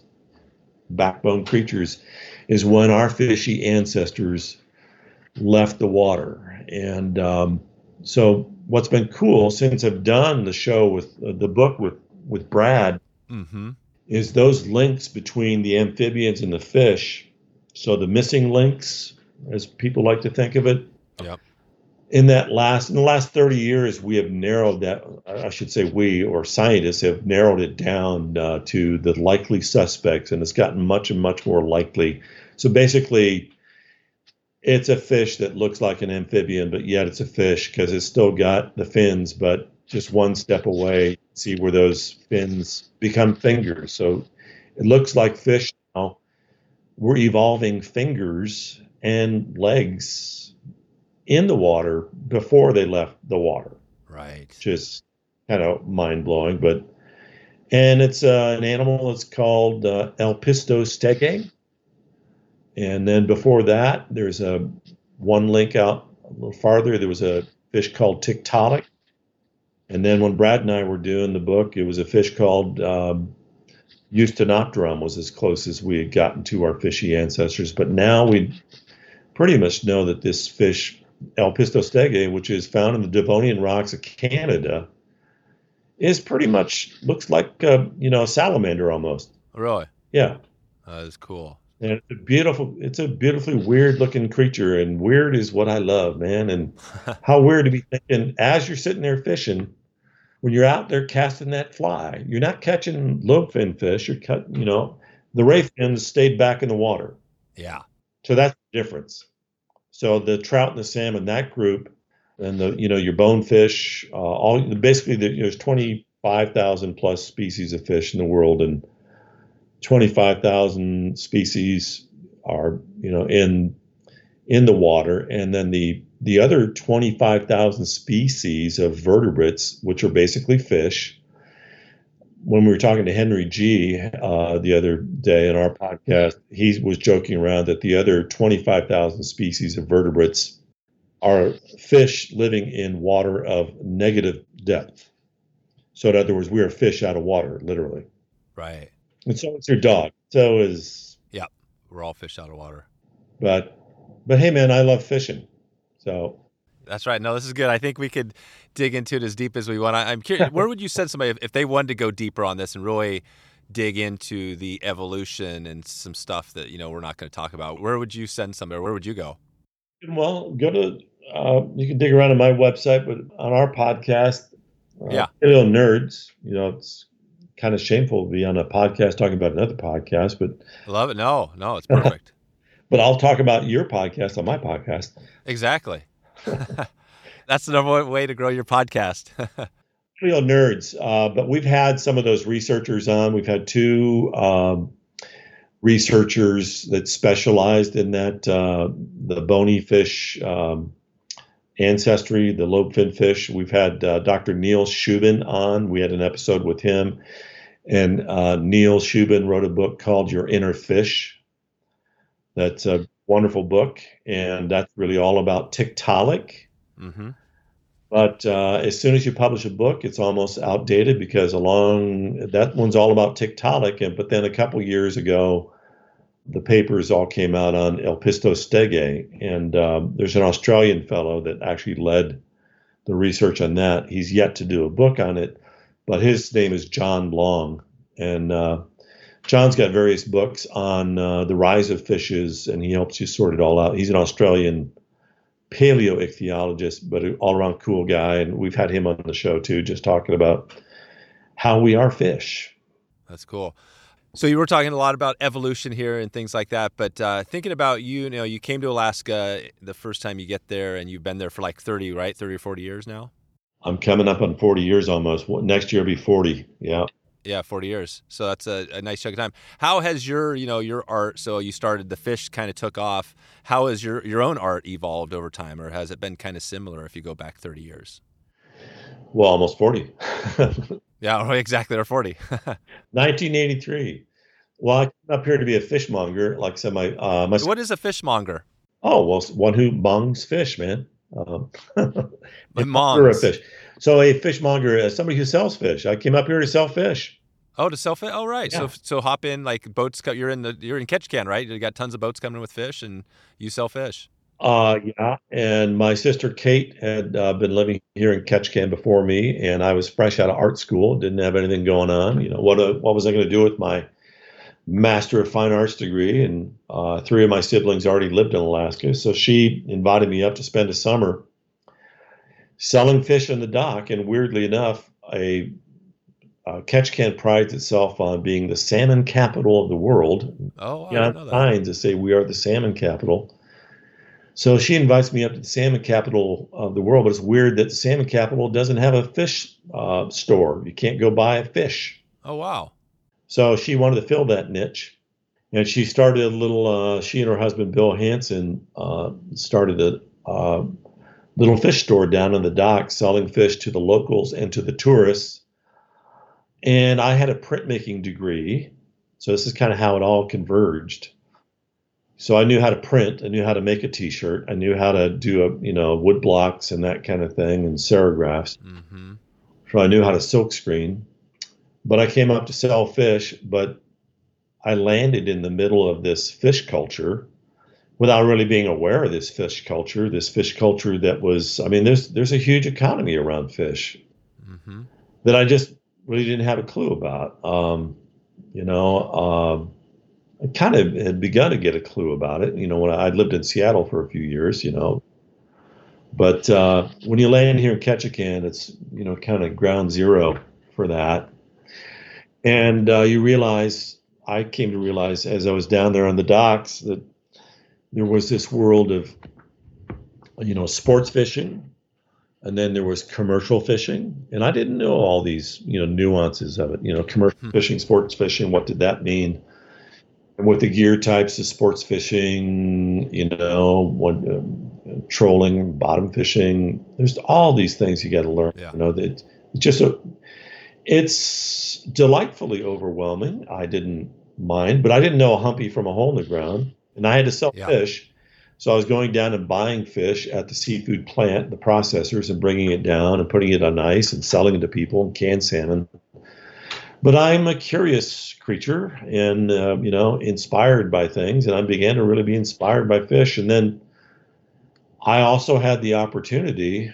backbone creatures, is when our fishy ancestors left the water. And um, so, what's been cool since I've done the show with uh, the book with with Brad mm-hmm. Is those links between the amphibians and the fish. So the missing links, as people like to think of it, yep. In that last in the last 30 years we have narrowed that i should say we or scientists have narrowed it down uh, to the likely suspects and it's gotten much and much more likely. So basically it's a fish that looks like an amphibian but yet it's a fish because it's still got the fins but just one step away see where those fins become fingers so it looks like fish now we're evolving fingers and legs in the water before they left the water. Right. Just kind of mind blowing, but and it's uh, an animal that's called uh, Elpistostege. And then before that, there's a one link out a little farther. There was a fish called Tiktaalik. And then when Brad and I were doing the book, it was a fish called um, was as close as we had gotten to our fishy ancestors. But now we pretty much know that this fish Elpistostege, which is found in the Devonian rocks of Canada, is pretty much looks like a, you know a salamander almost. Really? Yeah. That is cool. And it's a beautiful, it's a beautifully weird looking creature, and weird is what I love, man. And how weird to be thinking as you're sitting there fishing, when you're out there casting that fly, you're not catching lobefin fish. You're cut, you know, the ray fins stayed back in the water. Yeah. So that's the difference. So the trout and the salmon, that group, and the you know your bonefish, uh, all basically the, there's 25,000 plus species of fish in the world, and 25,000 species are you know in in the water, and then the the other 25,000 species of vertebrates, which are basically fish, when we were talking to Henry Gee uh, the other day in our podcast, he was joking around that the other 25,000 species of vertebrates are fish living in water of negative depth. So, in other words, we are fish out of water, literally. Right. And so is your dog. So is yeah. We're all fish out of water. But, but hey, man, I love fishing. So that's right. No, this is good. I think we could dig into it as deep as we want. I, am curious, where would you send somebody if, if they wanted to go deeper on this and really dig into the evolution and some stuff that you know we're not going to talk about? Where would you send somebody? Where would you go? Well, go to uh, you can dig around on my website, but on our podcast, uh, yeah, Paleo Nerds. You know, it's kind of shameful to be on a podcast talking about another podcast, but love it. No, no, it's perfect. but I'll talk about your podcast on my podcast. Exactly. That's the number one way to grow your podcast. Real nerds, uh, but we've had some of those researchers on. We've had two um, researchers that specialized in that uh, the bony fish um, ancestry, the lobefin fish. We've had uh, Dr. Neil Shubin on. We had an episode with him, and uh, Neil Shubin wrote a book called Your Inner Fish. That's a wonderful book, and that's really all about Tiktaalik. Mm-hmm. But uh, as soon as you publish a book, it's almost outdated because along that one's all about Tiktaalik, and but then a couple years ago, the papers all came out on Elpistostege, and um, there's an Australian fellow that actually led the research on that. He's yet to do a book on it, but his name is John Long, and uh, John's got various books on uh, the rise of fishes, and he helps you sort it all out. He's an Australian paleoichthyologist, but an all-around cool guy, and we've had him on the show too, just talking about how we are fish. That's cool. So you were talking a lot about evolution here and things like that, but uh, thinking about you, you know, you came to Alaska the first time you get there, and you've been there for like thirty, right, thirty or forty years now. I'm coming up on 40 years almost. Next year will be 40. Yeah. Yeah, 40 years. So that's a, a, nice chunk of time. How has your, you know, your art, so you started the fish kind of took off. How has your your own art evolved over time or has it been kind of similar if you go back 30 years? Well, almost 40. yeah, exactly, or 40. 1983. Well, I came up here to be a fishmonger, like I said, my, uh, my What is a fishmonger? Oh, well, one who mongs fish, man. Um, a fish. So a fishmonger, is somebody who sells fish. I came up here to sell fish. Oh, to sell fish. Oh, right. Yeah. So so hop in like boats. You're in the you're in Ketchikan, right? You got tons of boats coming with fish, and you sell fish. Uh, yeah. And my sister Kate had uh, been living here in Ketchikan before me, and I was fresh out of art school. Didn't have anything going on. You know what? Uh, what was I going to do with my Master of Fine Arts degree? And uh, three of my siblings already lived in Alaska, so she invited me up to spend a summer selling fish on the dock. And weirdly enough, a uh, Ketchikan prides itself on being the salmon capital of the world. Oh, I yeah, signs that say we are the salmon capital. So she invites me up to the salmon capital of the world, but it's weird that the salmon capital doesn't have a fish uh, store. You can't go buy a fish. Oh wow! So she wanted to fill that niche, and she started a little. Uh, she and her husband Bill Hanson uh, started a uh, little fish store down on the dock selling fish to the locals and to the tourists. And I had a printmaking degree. So this is kind of how it all converged. So I knew how to print, I knew how to make a t-shirt, I knew how to do a, you know, wood blocks and that kind of thing and serigraphs. Mm-hmm. So I knew how to silk screen. But I came up to sell fish, but I landed in the middle of this fish culture without really being aware of this fish culture, this fish culture that was, I mean, there's there's a huge economy around fish mm-hmm. that I just really didn't have a clue about. Um, you know, um, I kind of had begun to get a clue about it. You know, when I, would lived in Seattle for a few years, you know, but uh, when you land here in Ketchikan, it's you know kind of ground zero for that, and uh, you realize I came to realize as I was down there on the docks that there was this world of you know sports fishing and then there was commercial fishing and i didn't know all these you know nuances of it you know commercial hmm. fishing sports fishing what did that mean with the gear types of sports fishing you know what um, trolling bottom fishing there's all these things you got to learn yeah. you know that it's just a It's delightfully overwhelming. I didn't mind, but I didn't know a humpy from a hole in the ground, and I had to sell Yeah. fish. So I was going down and buying fish at the seafood plant, the processors, and bringing it down and putting it on ice and selling it to people and canned salmon. But I'm a curious creature and, uh, you know, inspired by things. And I began to really be inspired by fish. And then I also had the opportunity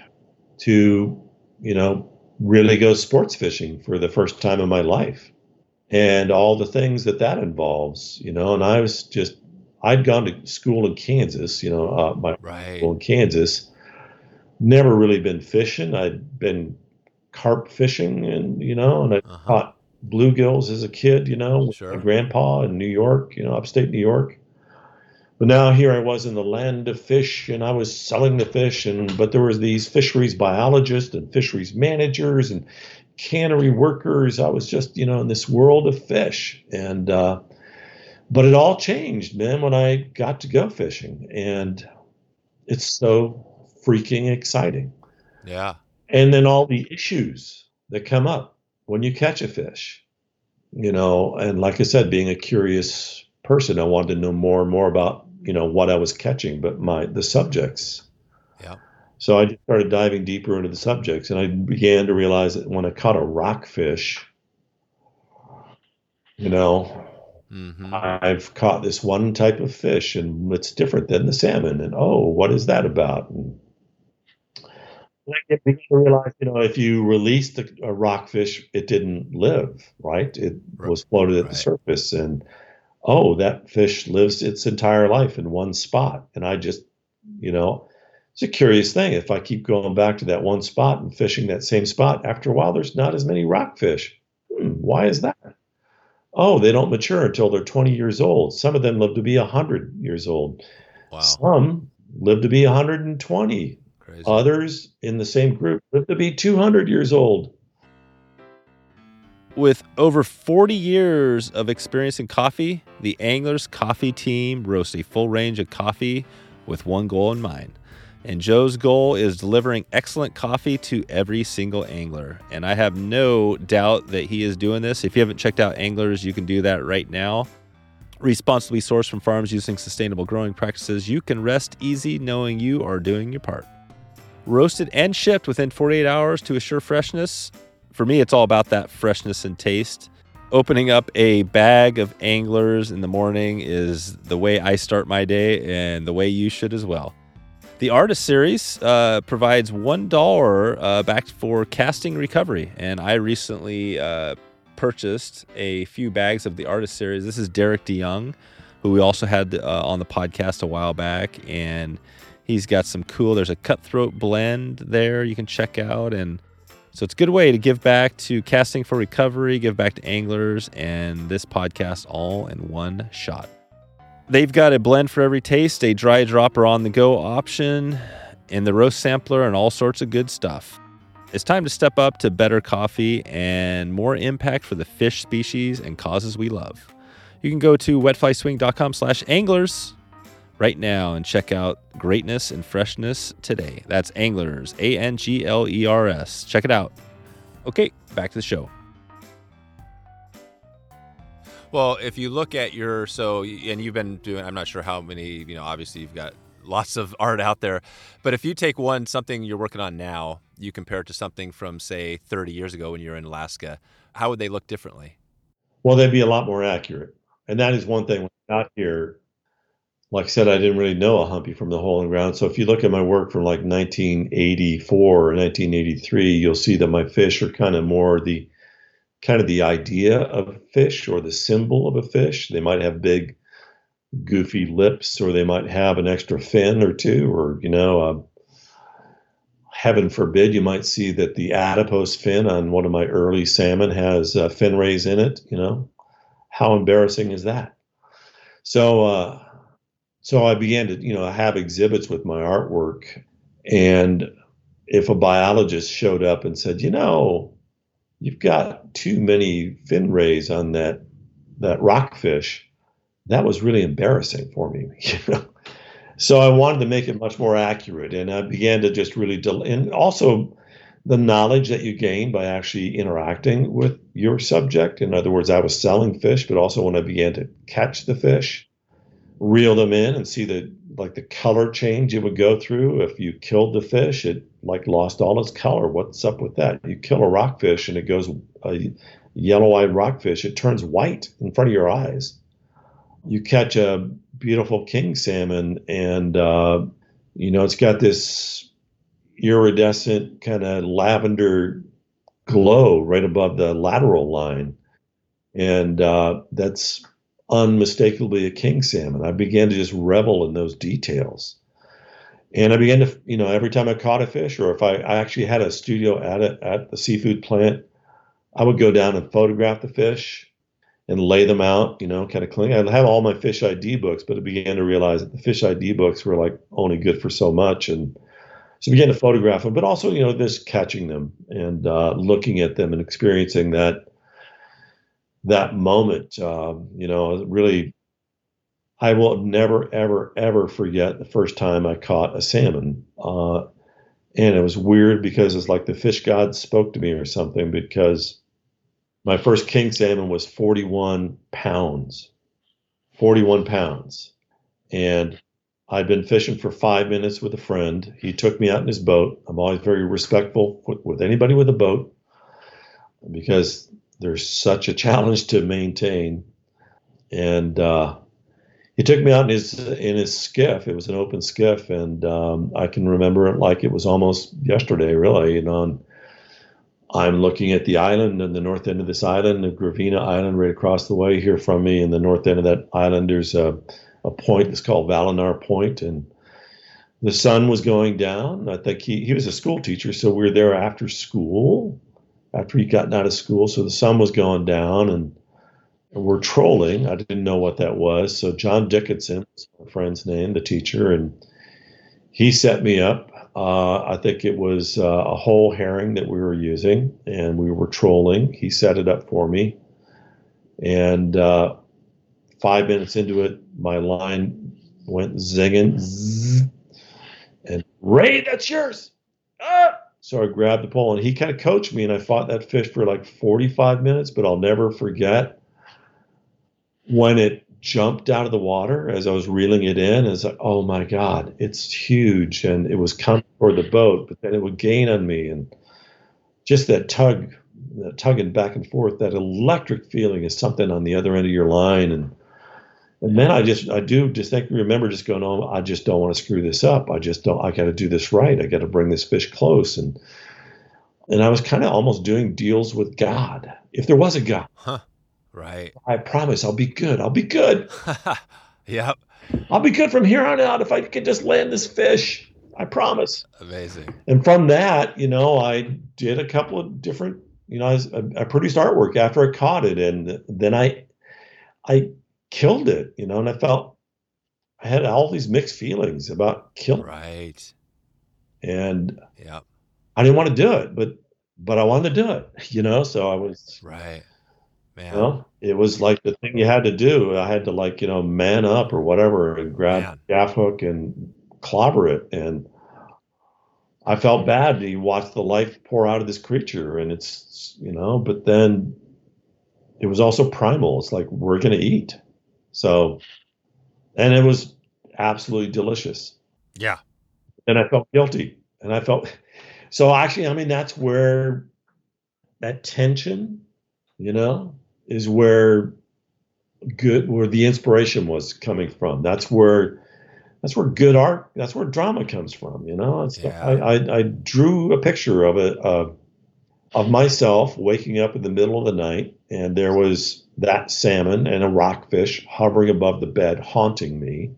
to, you know, really go sports fishing for the first time in my life and all the things that that involves, you know. And I was just, I'd gone to school in Kansas, you know, uh, my Right. school in Kansas. Never really been fishing. I'd been carp fishing, and you know, and I Uh-huh. caught bluegills as a kid, you know, with Sure. my grandpa in New York, you know, upstate New York. But now here I was in the land of fish, and I was selling the fish, and but there was these fisheries biologists and fisheries managers and cannery workers. I was just, you know, in this world of fish, and uh, but it all changed, man, when I got to go fishing, and it's so freaking exciting. Yeah. And then all the issues that come up when you catch a fish, you know, and like I said, being a curious person, I wanted to know more and more about, you know, what I was catching, but my the subjects. Yeah. So I just started diving deeper into the subjects, and I began to realize that when I caught a rockfish, you know, hmm I've caught this one type of fish and it's different than the salmon. And oh, what is that about? And I began to realize, you know, if you released a, a rockfish, it didn't live, right? It Right. was floated at Right. the surface. And oh, that fish lives its entire life in one spot. And I just, you know, it's a curious thing. If I keep going back to that one spot and fishing that same spot, after a while, there's not as many rockfish. Hmm, why is that? Oh, they don't mature until they're 20 years old. Some of them live to be 100 years old. Wow. Some live to be 120. Crazy. Others in the same group live to be 200 years old. With over 40 years of experience in coffee, the Anglers Coffee Team roasts a full range of coffee with one goal in mind. And Joe's goal is delivering excellent coffee to every single angler. And I have no doubt that he is doing this. If you haven't checked out Anglers, you can do that right now. Responsibly sourced from farms using sustainable growing practices, you can rest easy knowing you are doing your part. Roasted and shipped within 48 hours to assure freshness, for me, it's all about that freshness and taste. Opening up a bag of anglers in the morning is the way I start my day and the way you should as well. The Artist Series uh, provides $1 uh, back for casting recovery. And I recently uh, purchased a few bags of the Artist Series. This is Derek DeYoung, who we also had uh, on the podcast a while back. And he's got some cool, there's a cutthroat blend there you can check out. And so it's a good way to give back to casting for recovery, give back to anglers, and this podcast all in one shot. They've got a blend for every taste, a dry dropper on the go option, and the roast sampler, and all sorts of good stuff. It's time to step up to better coffee and more impact for the fish species and causes we love. You can go to wetflyswing.com slash anglers right now and check out greatness and freshness today. That's Anglers, A N G L E R S. Check it out. Okay, back to the show. Well, if you look at your so and you've been doing I'm not sure how many, you know, obviously you've got lots of art out there, but if you take one something you're working on now, you compare it to something from say 30 years ago when you were in Alaska, how would they look differently? Well, they'd be a lot more accurate. And that is one thing when I got here. Like I said, I didn't really know a humpy from the hole in the ground. So if you look at my work from like 1984 or 1983, you'll see that my fish are kind of more the kind of the idea of a fish or the symbol of a fish. They might have big, goofy lips, or they might have an extra fin or two, or you know, uh, heaven forbid, you might see that the adipose fin on one of my early salmon has uh, fin rays in it. You know, how embarrassing is that? So, uh, so I began to, you know, have exhibits with my artwork, and if a biologist showed up and said, you know, you've got too many fin rays on that that rockfish, that was really embarrassing for me. You know, so I wanted to make it much more accurate, and I began to just really del- and also the knowledge that you gain by actually interacting with your subject. In other words, I was selling fish, but also when I began to catch the fish, reel them in and see the like the color change it would go through. If you killed the fish, it like lost all its color. What's up with that? You kill a rockfish and it goes a yellow-eyed rockfish, it turns white in front of your eyes. You catch a beautiful king salmon and uh, you know it's got this iridescent kind of lavender glow right above the lateral line. And uh, that's unmistakably a king salmon. I began to just revel in those details. And I began to, you know, every time I caught a fish, or if I, I actually had a studio at it at the seafood plant, I would go down and photograph the fish and lay them out, you know, kind of clean. I had all my fish ID books, but I began to realize that the fish ID books were like only good for so much. And so I began to photograph them, but also, you know, just catching them and uh, looking at them and experiencing that that moment. Uh, you know, really, I will never, ever, ever forget the first time I caught a salmon. Uh, and it was weird because it's like the fish god spoke to me or something because my first king salmon was 41 pounds. 41 pounds. And I'd been fishing for five minutes with a friend. He took me out in his boat. I'm always very respectful with anybody with a boat because there's such a challenge to maintain. And uh, he took me out in his in his skiff. It was an open skiff, and um, I can remember it like it was almost yesterday. Really, you know. I'm looking at the island and the north end of this island, the Gravina Island, right across the way here from me. In the north end of that island, there's a a point that's called Vallenar Point, and the sun was going down. I think he, he was a school teacher, so we were there after school, after he'd gotten out of school. So the sun was going down, and, we're trolling. I didn't know what that was. So John Dickinson my friend's name, the teacher, and he set me up. Uh, I think it was uh, a whole herring that we were using, and we were trolling. He set it up for me, and uh, five minutes into it, my line went zinging. Zzz, and Ray, that's yours. Ah! So I grabbed the pole and he kind of coached me, and I fought that fish for like 45 minutes, but I'll never forget when it jumped out of the water as I was reeling it in. It's like, oh my God, it's huge. And it was coming toward the boat, but then it would gain on me. And just that tug, that tugging back and forth, that electric feeling is something on the other end of your line. And and then I just, I do distinctly remember just going, oh, I just don't want to screw this up. I just don't, I got to do this right. I got to bring this fish close. And, and I was kind of almost doing deals with God. If there was a God, Huh. Right. I promise I'll be good. I'll be good. yep. I'll be good from here on out if I could just land this fish. I promise. Amazing. And from that, you know, I did a couple of different, you know, I, I produced artwork after I caught it, and then I, I killed it, you know, and I felt I had all these mixed feelings about killing, Right. and yeah. I didn't want to do it, but but I wanted to do it, you know. So I was, Right. Man. you know, it was like the thing you had to do. I had to like you know man up or whatever and grab Man. gaff hook and clobber it, and I felt bad to watch the life pour out of this creature, and it's you know, but then it was also primal. It's like we're gonna eat, so, and it was absolutely delicious. yeah. and I felt guilty. And I felt so actually, I mean, that's where that tension, you know, is where good where the inspiration was coming from. That's where that's where good art, that's where drama comes from, you know. It's, Yeah. I, I I drew a picture of it of of myself waking up in the middle of the night and there was that salmon and a rockfish hovering above the bed haunting me.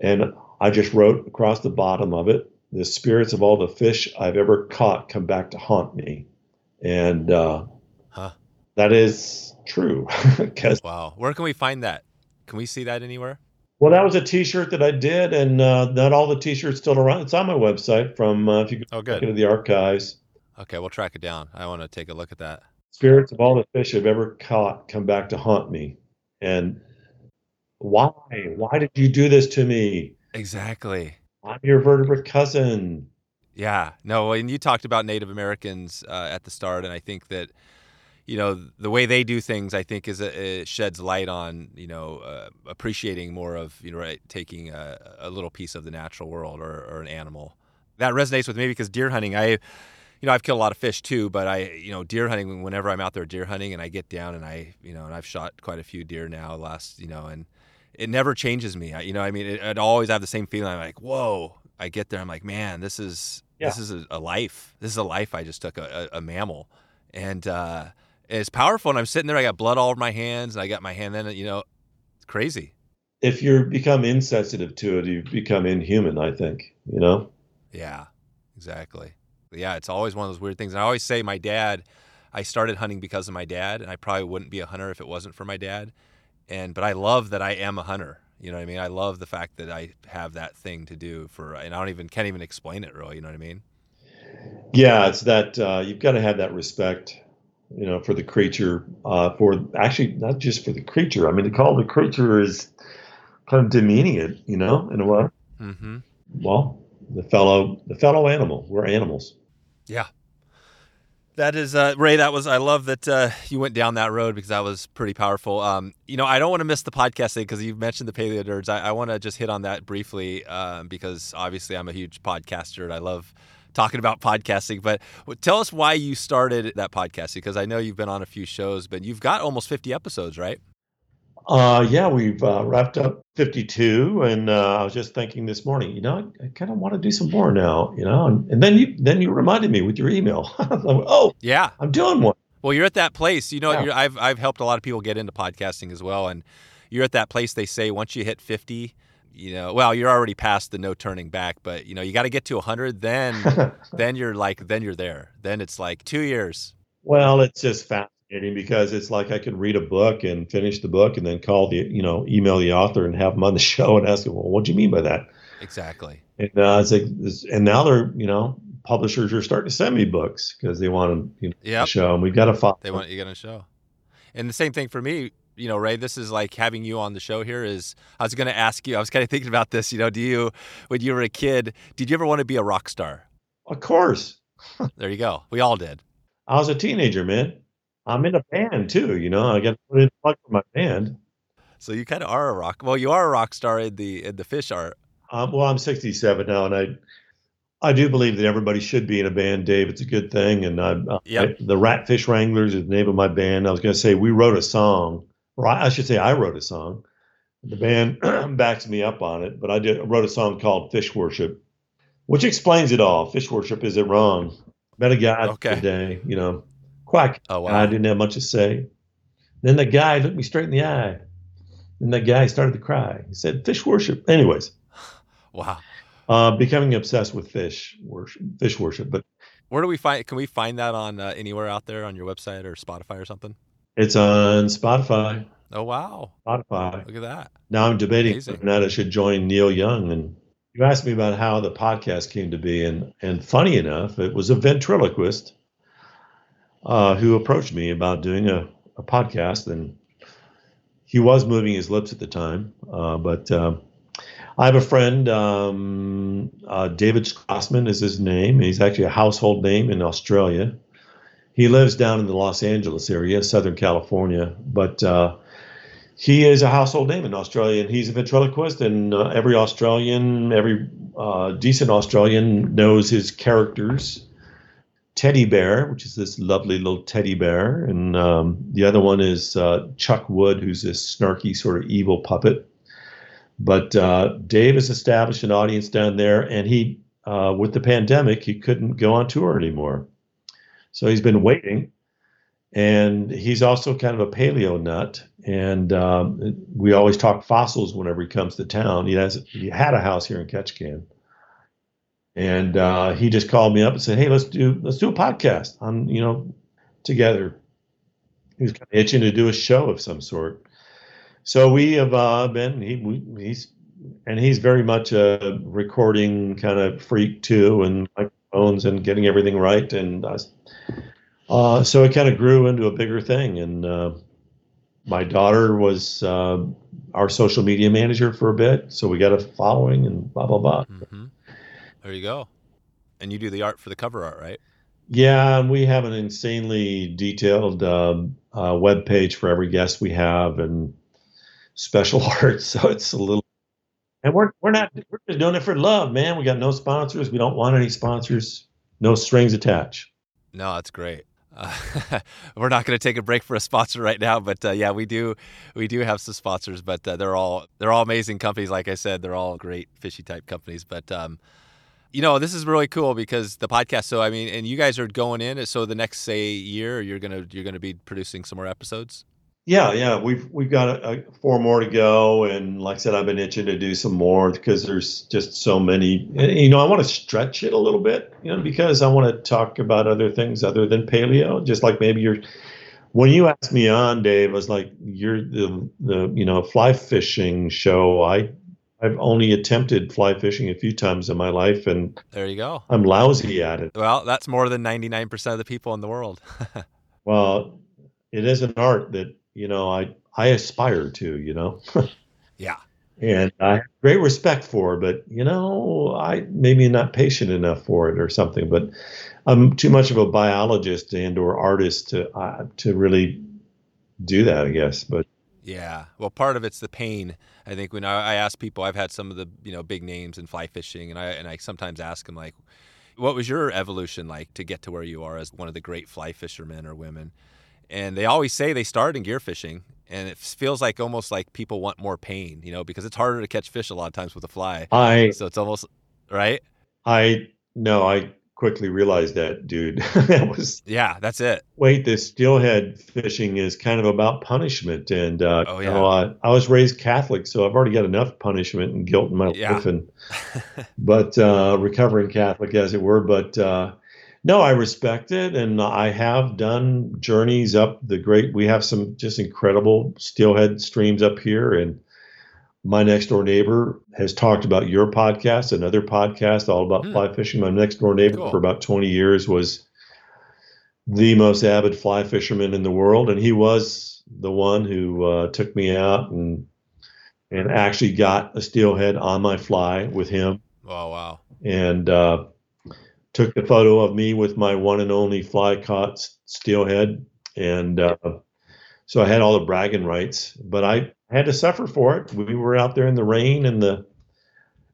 And I just wrote across the bottom of it, the spirits of all the fish I've ever caught come back to haunt me. And uh, Huh. that is true. Wow. Where can we find that? Can we see that anywhere? well, that was a t shirt that I did, and uh, not all the t shirts still around. It's on my website from, uh, if you go Oh, into good. the archives. Okay, we'll track it down. I want to take a look at that. Spirits of all the fish I've ever caught come back to haunt me. And why? Why did you do this to me? Exactly. I'm your vertebrate cousin. Yeah, no, and you talked about Native Americans uh, at the start, and I think that you know the way they do things, I think is a, it sheds light on you know uh, appreciating more of you know right taking a, a little piece of the natural world or, or an animal. That resonates with me because deer hunting, I you know I've killed a lot of fish too, but I you know deer hunting whenever I'm out there deer hunting and I get down and I you know and I've shot quite a few deer now last you know and it never changes me. I, you know I mean it, I'd always have the same feeling. I'm like whoa. I get there, I'm like, man, this is yeah. this is a, a, life. This is a life I just took a, a, a mammal, and uh, it's powerful. And I'm sitting there, I got blood all over my hands, and I got my hand in it. You know, it's crazy. If you become insensitive to it, you become inhuman. I think. You know. Yeah, exactly. Yeah, it's always one of those weird things. And I always say, my dad. I started hunting because of my dad, and I probably wouldn't be a hunter if it wasn't for my dad. And but I love that I am a hunter. You know what I mean? I love the fact that I have that thing to do for, and I don't even can't even explain it really. You know what I mean? Yeah, it's that uh, you've got to have that respect, you know, for the creature. Uh, for actually not just for the creature. I mean, to call the creature is kind of demeaning it, you know, in a way. Mm-hmm. Well, the fellow, the fellow animal. We're animals. Yeah, that is uh, Ray. That was I love that uh, you went down that road because that was pretty powerful. Um, you know, I don't want to miss the podcast thing because you mentioned the paleo nerds. I, I want to just hit on that briefly um, because obviously I'm a huge podcaster and I love talking about podcasting. But tell us why you started that podcast because I know you've been on a few shows, but you've got almost 50 episodes, right? Uh, yeah, we've uh, wrapped up 52, and uh, I was just thinking this morning, you know, I, I kind of want to do some more now, you know, and, and then you then you reminded me with your email. oh, yeah, I'm doing one. Well, you're at that place, you know. Yeah. I've I've helped a lot of people get into podcasting as well, and you're at that place. They say once you hit 50, you know, well, you're already past the no turning back, but you know, you got to get to 100. Then then you're like then you're there. Then it's like two years. Well, it's just fast because it's like I could read a book and finish the book and then call the you know email the author and have them on the show and ask them, well, what do you mean by that? Exactly. And uh, it's like, and now they're you know publishers are starting to send me books because they want to you know yep. show and we've got to follow. They want you get a show, and the same thing for me. You know, Ray, this is like having you on the show here is I was going to ask you, I was kind of thinking about this, you know, do you, when you were a kid, did you ever want to be a rock star? Of course. there you go. We all did. I was a teenager, man. I'm in a band too. You know, I got to put in plug for my band. So you kind of are a rock. Well, you are a rock star in the in the fish art. Um, well, I'm 67 now, and I I do believe that everybody should be in a band, Dave. It's a good thing. And I, yep. I, the Ratfish Wranglers is the name of my band. I was going to say we wrote a song, or I, I should say I wrote a song. The band backs me up on it, but I did wrote a song called Fish Worship, which explains it all. Fish worship is it wrong? Met a guy okay. today, you know, Quack. Oh, wow. I didn't have much to say. Then the guy looked me straight in the eye. And the guy started to cry. He said, fish worship. Anyways. Wow. Uh, becoming obsessed with fish worship, fish worship. But where do we find? Can we find that on uh, anywhere out there on your website or Spotify or something? It's on Spotify. Oh wow, Spotify. Look at that. Now I'm debating that I should join Neil Young. And you asked me about how the podcast came to be, and and funny enough, it was a ventriloquist uh, who approached me about doing a, a, podcast, and he was moving his lips at the time. Uh, but uh, I have a friend, um, uh, David Strassman is his name. He's actually a household name in Australia. He lives down in the Los Angeles area, Southern California, but uh, he is a household name in Australia, and he's a ventriloquist, and uh, every Australian, every decent Australian knows his characters Teddy Bear, which is this lovely little teddy bear, and um, the other one is uh, Chuck Wood, who's this snarky sort of evil puppet. But uh, Dave has established an audience down there, and he, uh, with the pandemic, he couldn't go on tour anymore, so he's been waiting. And he's also kind of a paleo nut, and um, we always talk fossils whenever he comes to town. He has he had a house here in Ketchikan and uh, he just called me up and said, "Hey, let's do let's do a podcast on you know together." He was kind of itching to do a show of some sort. So we have uh, been he we, he's and he's very much a recording kind of freak too, and microphones and getting everything right, and uh, so it kind of grew into a bigger thing. And uh, my daughter was uh, our social media manager for a bit, so we got a following and blah blah blah. Mm-hmm. There you go. And you do the art for the cover art, right? Yeah, and we have an insanely detailed um, uh, web page for every guest we have, and special art. So it's a little, and we're we're not we're just doing it for love, man. We got no sponsors. We don't want any sponsors. No strings attached. No, that's great. Uh, we're not going to take a break for a sponsor right now, but uh, yeah, we do we do have some sponsors, but uh, they're all they're all amazing companies. Like I said, they're all great fishy type companies. But um, you know, this is really cool because the podcast. So I mean, and you guys are going in. So the next say year, you're gonna you're gonna be producing some more episodes. Yeah, yeah, we've we've got a, a four more to go, and like I said, I've been itching to do some more because there's just so many. And, you know, I want to stretch it a little bit, you know, because I want to talk about other things other than paleo. Just like maybe you're when you asked me on, Dave, I was like, "You're the the you know fly fishing show." I I've only attempted fly fishing a few times in my life, and there you go. I'm lousy at it. Well, that's more than 99% of the people in the world. well, it is an art that you know I I aspire to. You know. yeah. And I have great respect for, but you know, I maybe not patient enough for it or something. But I'm too much of a biologist and or artist to uh, to really do that, I guess. But yeah, well, part of it's the pain. I think when I, I ask people, I've had some of the you know big names in fly fishing, and I and I sometimes ask them like, "What was your evolution like to get to where you are as one of the great fly fishermen or women?" And they always say they started in gear fishing, and it feels like almost like people want more pain, you know, because it's harder to catch fish a lot of times with a fly. I so it's almost right. I no, I quickly realized that, dude. that was yeah, that's it. Wait, this steelhead fishing is kind of about punishment, and uh, oh yeah, you know, I, I, was raised Catholic, so I've already got enough punishment and guilt in my yeah. life, and but uh, recovering Catholic, as it were. But uh, no, I respect it, and I have done journeys up the great. We have some just incredible steelhead streams up here, and my next door neighbor has talked about your podcast, another podcast all about mm. fly fishing. My next door neighbor cool. for about 20 years was the most avid fly fisherman in the world, and he was the one who uh, took me out and and actually got a steelhead on my fly with him. Oh wow! And uh, took the photo of me with my one and only fly caught steelhead, and uh, so I had all the bragging rights. But I had to suffer for it. We were out there in the rain and the.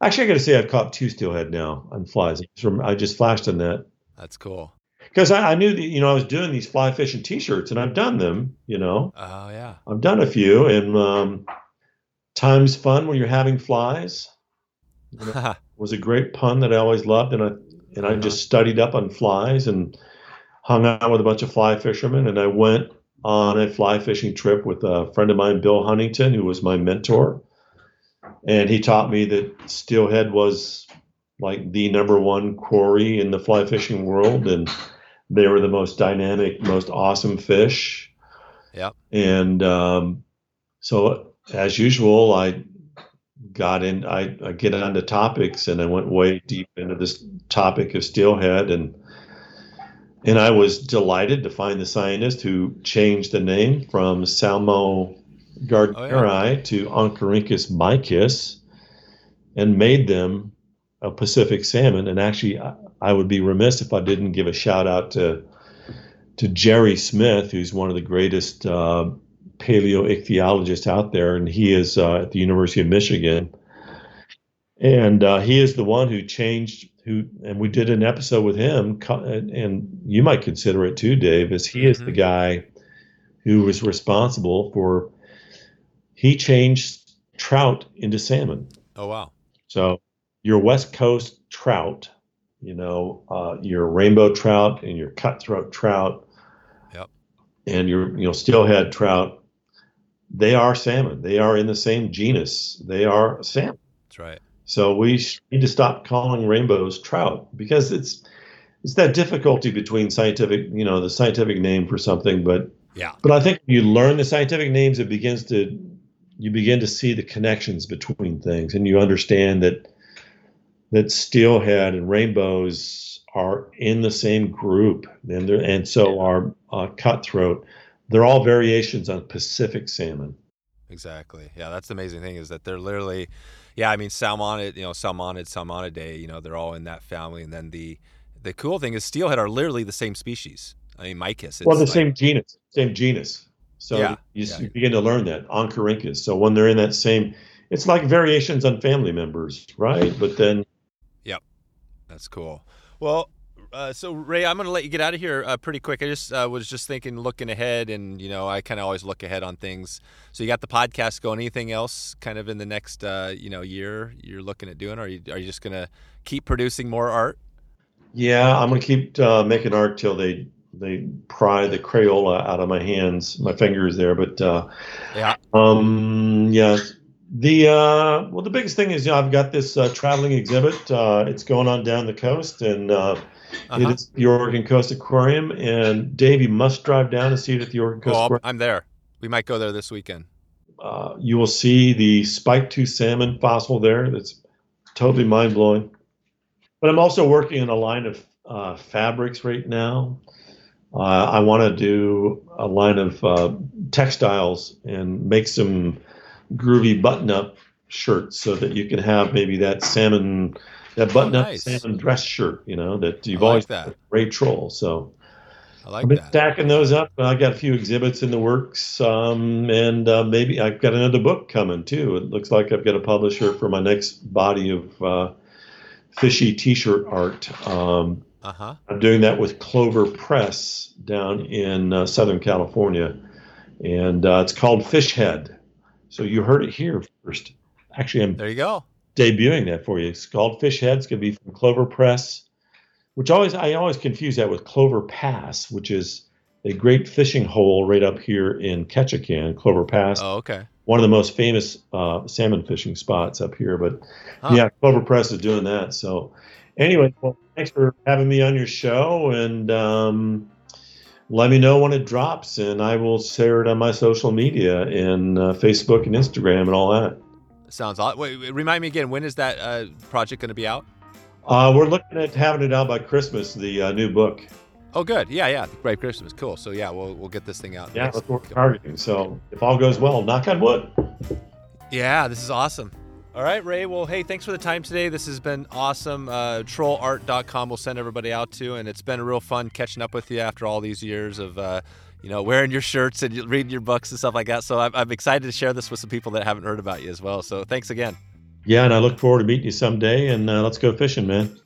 Actually, I got to say I've caught two steelhead now on flies. I just flashed on that. That's cool. Because I, I, knew that you know I was doing these fly fishing T-shirts and I've done them. You know. Oh yeah. I've done a few and um, times fun when you're having flies. was a great pun that I always loved, and I and uh-huh. I just studied up on flies and hung out with a bunch of fly fishermen, and I went on a fly fishing trip with a friend of mine, Bill Huntington, who was my mentor. And he taught me that steelhead was like the number one quarry in the fly fishing world. And they were the most dynamic, most awesome fish. Yeah. And um, so, as usual, I got in, I, I get onto topics and I went way deep into this topic of steelhead and and I was delighted to find the scientist who changed the name from Salmo gairdneri oh, yeah. to Oncorhynchus mykiss and made them a Pacific salmon. And actually, I would be remiss if I didn't give a shout out to to Jerry Smith, who's one of the greatest uh, paleoichthyologists out there, and he is uh, at the University of Michigan. And uh, he is the one who changed who and we did an episode with him and you might consider it too dave as he is mm-hmm. the guy who was responsible for he changed trout into salmon. Oh wow. So your west coast trout you know uh, your rainbow trout and your cutthroat trout yep. and your you know steelhead trout they are salmon. They are in the same genus. They are salmon. That's right so we need to stop calling rainbows trout because it's it's that difficulty between scientific, you know, the scientific name for something, but yeah. But I think you learn the scientific names, it begins to you begin to see the connections between things, and you understand that that steelhead and rainbows are in the same group, and and so are uh, cutthroat. They're all variations on Pacific salmon. Exactly. Yeah, that's the amazing thing is that they're literally yeah, I mean salmonid, you know, salmonid, salmonidae, you know, they're all in that family, and then the the cool thing is steelhead are literally the same species. I mean, Mykiss. well, the like, same genus, same genus. So Yeah, you, yeah. you begin to learn that Oncorhynchus. So when they're in that same, it's like variations on family members, right? But then yep, That's cool. Well, uh, so Ray, I'm going to let you get out of here uh, pretty quick. I just uh, was just thinking, looking ahead, and you know, I kind of always look ahead on things. So you got the podcast going. Anything else, kind of in the next uh, you know year you're looking at doing? Or are you are you just going to keep producing more art? Yeah, I'm gonna keep uh, making art till they they pry the Crayola out of my hands, my fingers there. But uh, Yeah. um, yeah, the uh, well, the biggest thing is you know, I've got this uh, traveling exhibit. Uh, it's going on down the coast, and uh, Uh-huh. it is the Oregon Coast Aquarium. And Dave, you must drive down and see it at the Oregon Coast Oh, Aquarium. I'm there. We might go there this weekend. Uh, you will see the spiked tooth salmon fossil there. That's totally mind blowing. But I'm also working on a line of uh, fabrics right now. Uh, I want to do a line of uh, textiles and make some groovy button up shirts so that you can have maybe that salmon, that button up nice. salmon dress shirt, you know, that you've like always that. Ray Troll. So I like I've been that. stacking those up. I got a few exhibits in the works, um, and uh, maybe I've got another book coming too. It looks like I've got a publisher for my next body of uh, fishy T-shirt art. Um, Uh huh. I'm doing that with Clover Press down in uh, Southern California, and uh, it's called Fish Head. So you heard it here first. Actually, I'm There you go. Debuting that for you. It's called Fish Head. It's going to be from Clover Press, which always I always confuse that with Clover Pass, which is a great fishing hole right up here in Ketchikan, Clover Pass, Oh, okay. one of the most famous uh, salmon fishing spots up here. But Huh. yeah, Clover Press is doing that. So anyway, well, thanks for having me on your show, and um, let me know when it drops, and I will share it on my social media and uh, Facebook and Instagram and all that. Sounds odd. Wait, remind me again. When is that uh, project going to be out? Uh, we're looking at having it out by Christmas, the uh, new book. Oh, good. Yeah, yeah. Great Christmas. Cool. So yeah, we'll we'll get this thing out. Yeah, next that's what week. we're targeting. So if all goes well, knock on wood. Yeah, this is awesome. All right, Ray. Well, hey, thanks for the time today. This has been awesome. Uh, trollart.com we'll send everybody out to, and it's been real fun catching up with you after all these years of, uh, you know, wearing your shirts and reading your books and stuff like that. So I'm, I'm excited to share this with some people that haven't heard about you as well. So thanks again. Yeah, and I look forward to meeting you someday, and uh, let's go fishing, man.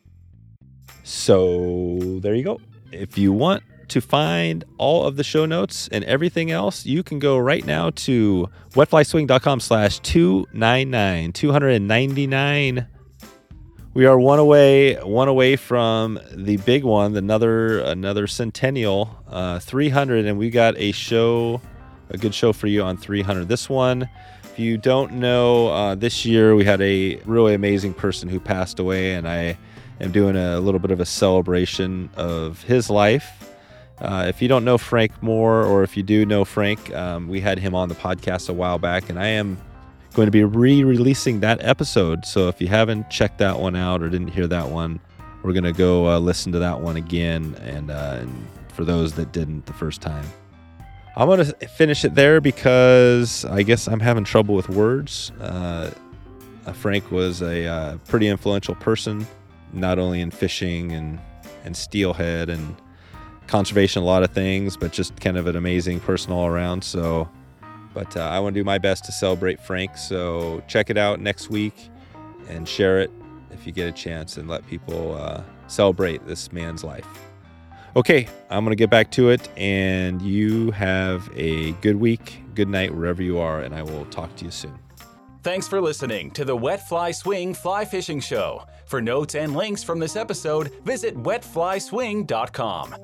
So there you go. If you want to find all of the show notes and everything else, you can go right now to wetflyswing.com slash 299, 299. We are one away, one away from the big one, another another centennial, uh, 300, and we got a show, a good show for you on 300. This one, if you don't know, uh, this year we had a really amazing person who passed away, and I am doing a little bit of a celebration of his life. Uh, if you don't know Frank Moore, or if you do know Frank, um, we had him on the podcast a while back, and I am going to be re releasing that episode. So if you haven't checked that one out or didn't hear that one, we're going to go uh, listen to that one again. And, uh, and for those that didn't the first time, I'm going to finish it there because I guess I'm having trouble with words. Uh, uh, Frank was a uh, pretty influential person, not only in fishing and, and steelhead and conservation, a lot of things, but just kind of an amazing person all around. So, but uh, I want to do my best to celebrate Frank. So check it out next week and share it if you get a chance and let people uh, celebrate this man's life. Okay, I'm going to get back to it, and you have a good week, good night, wherever you are, and I will talk to you soon. Thanks for listening to the Wet Fly Swing Fly Fishing Show. For notes and links from this episode, visit wetflyswing.com.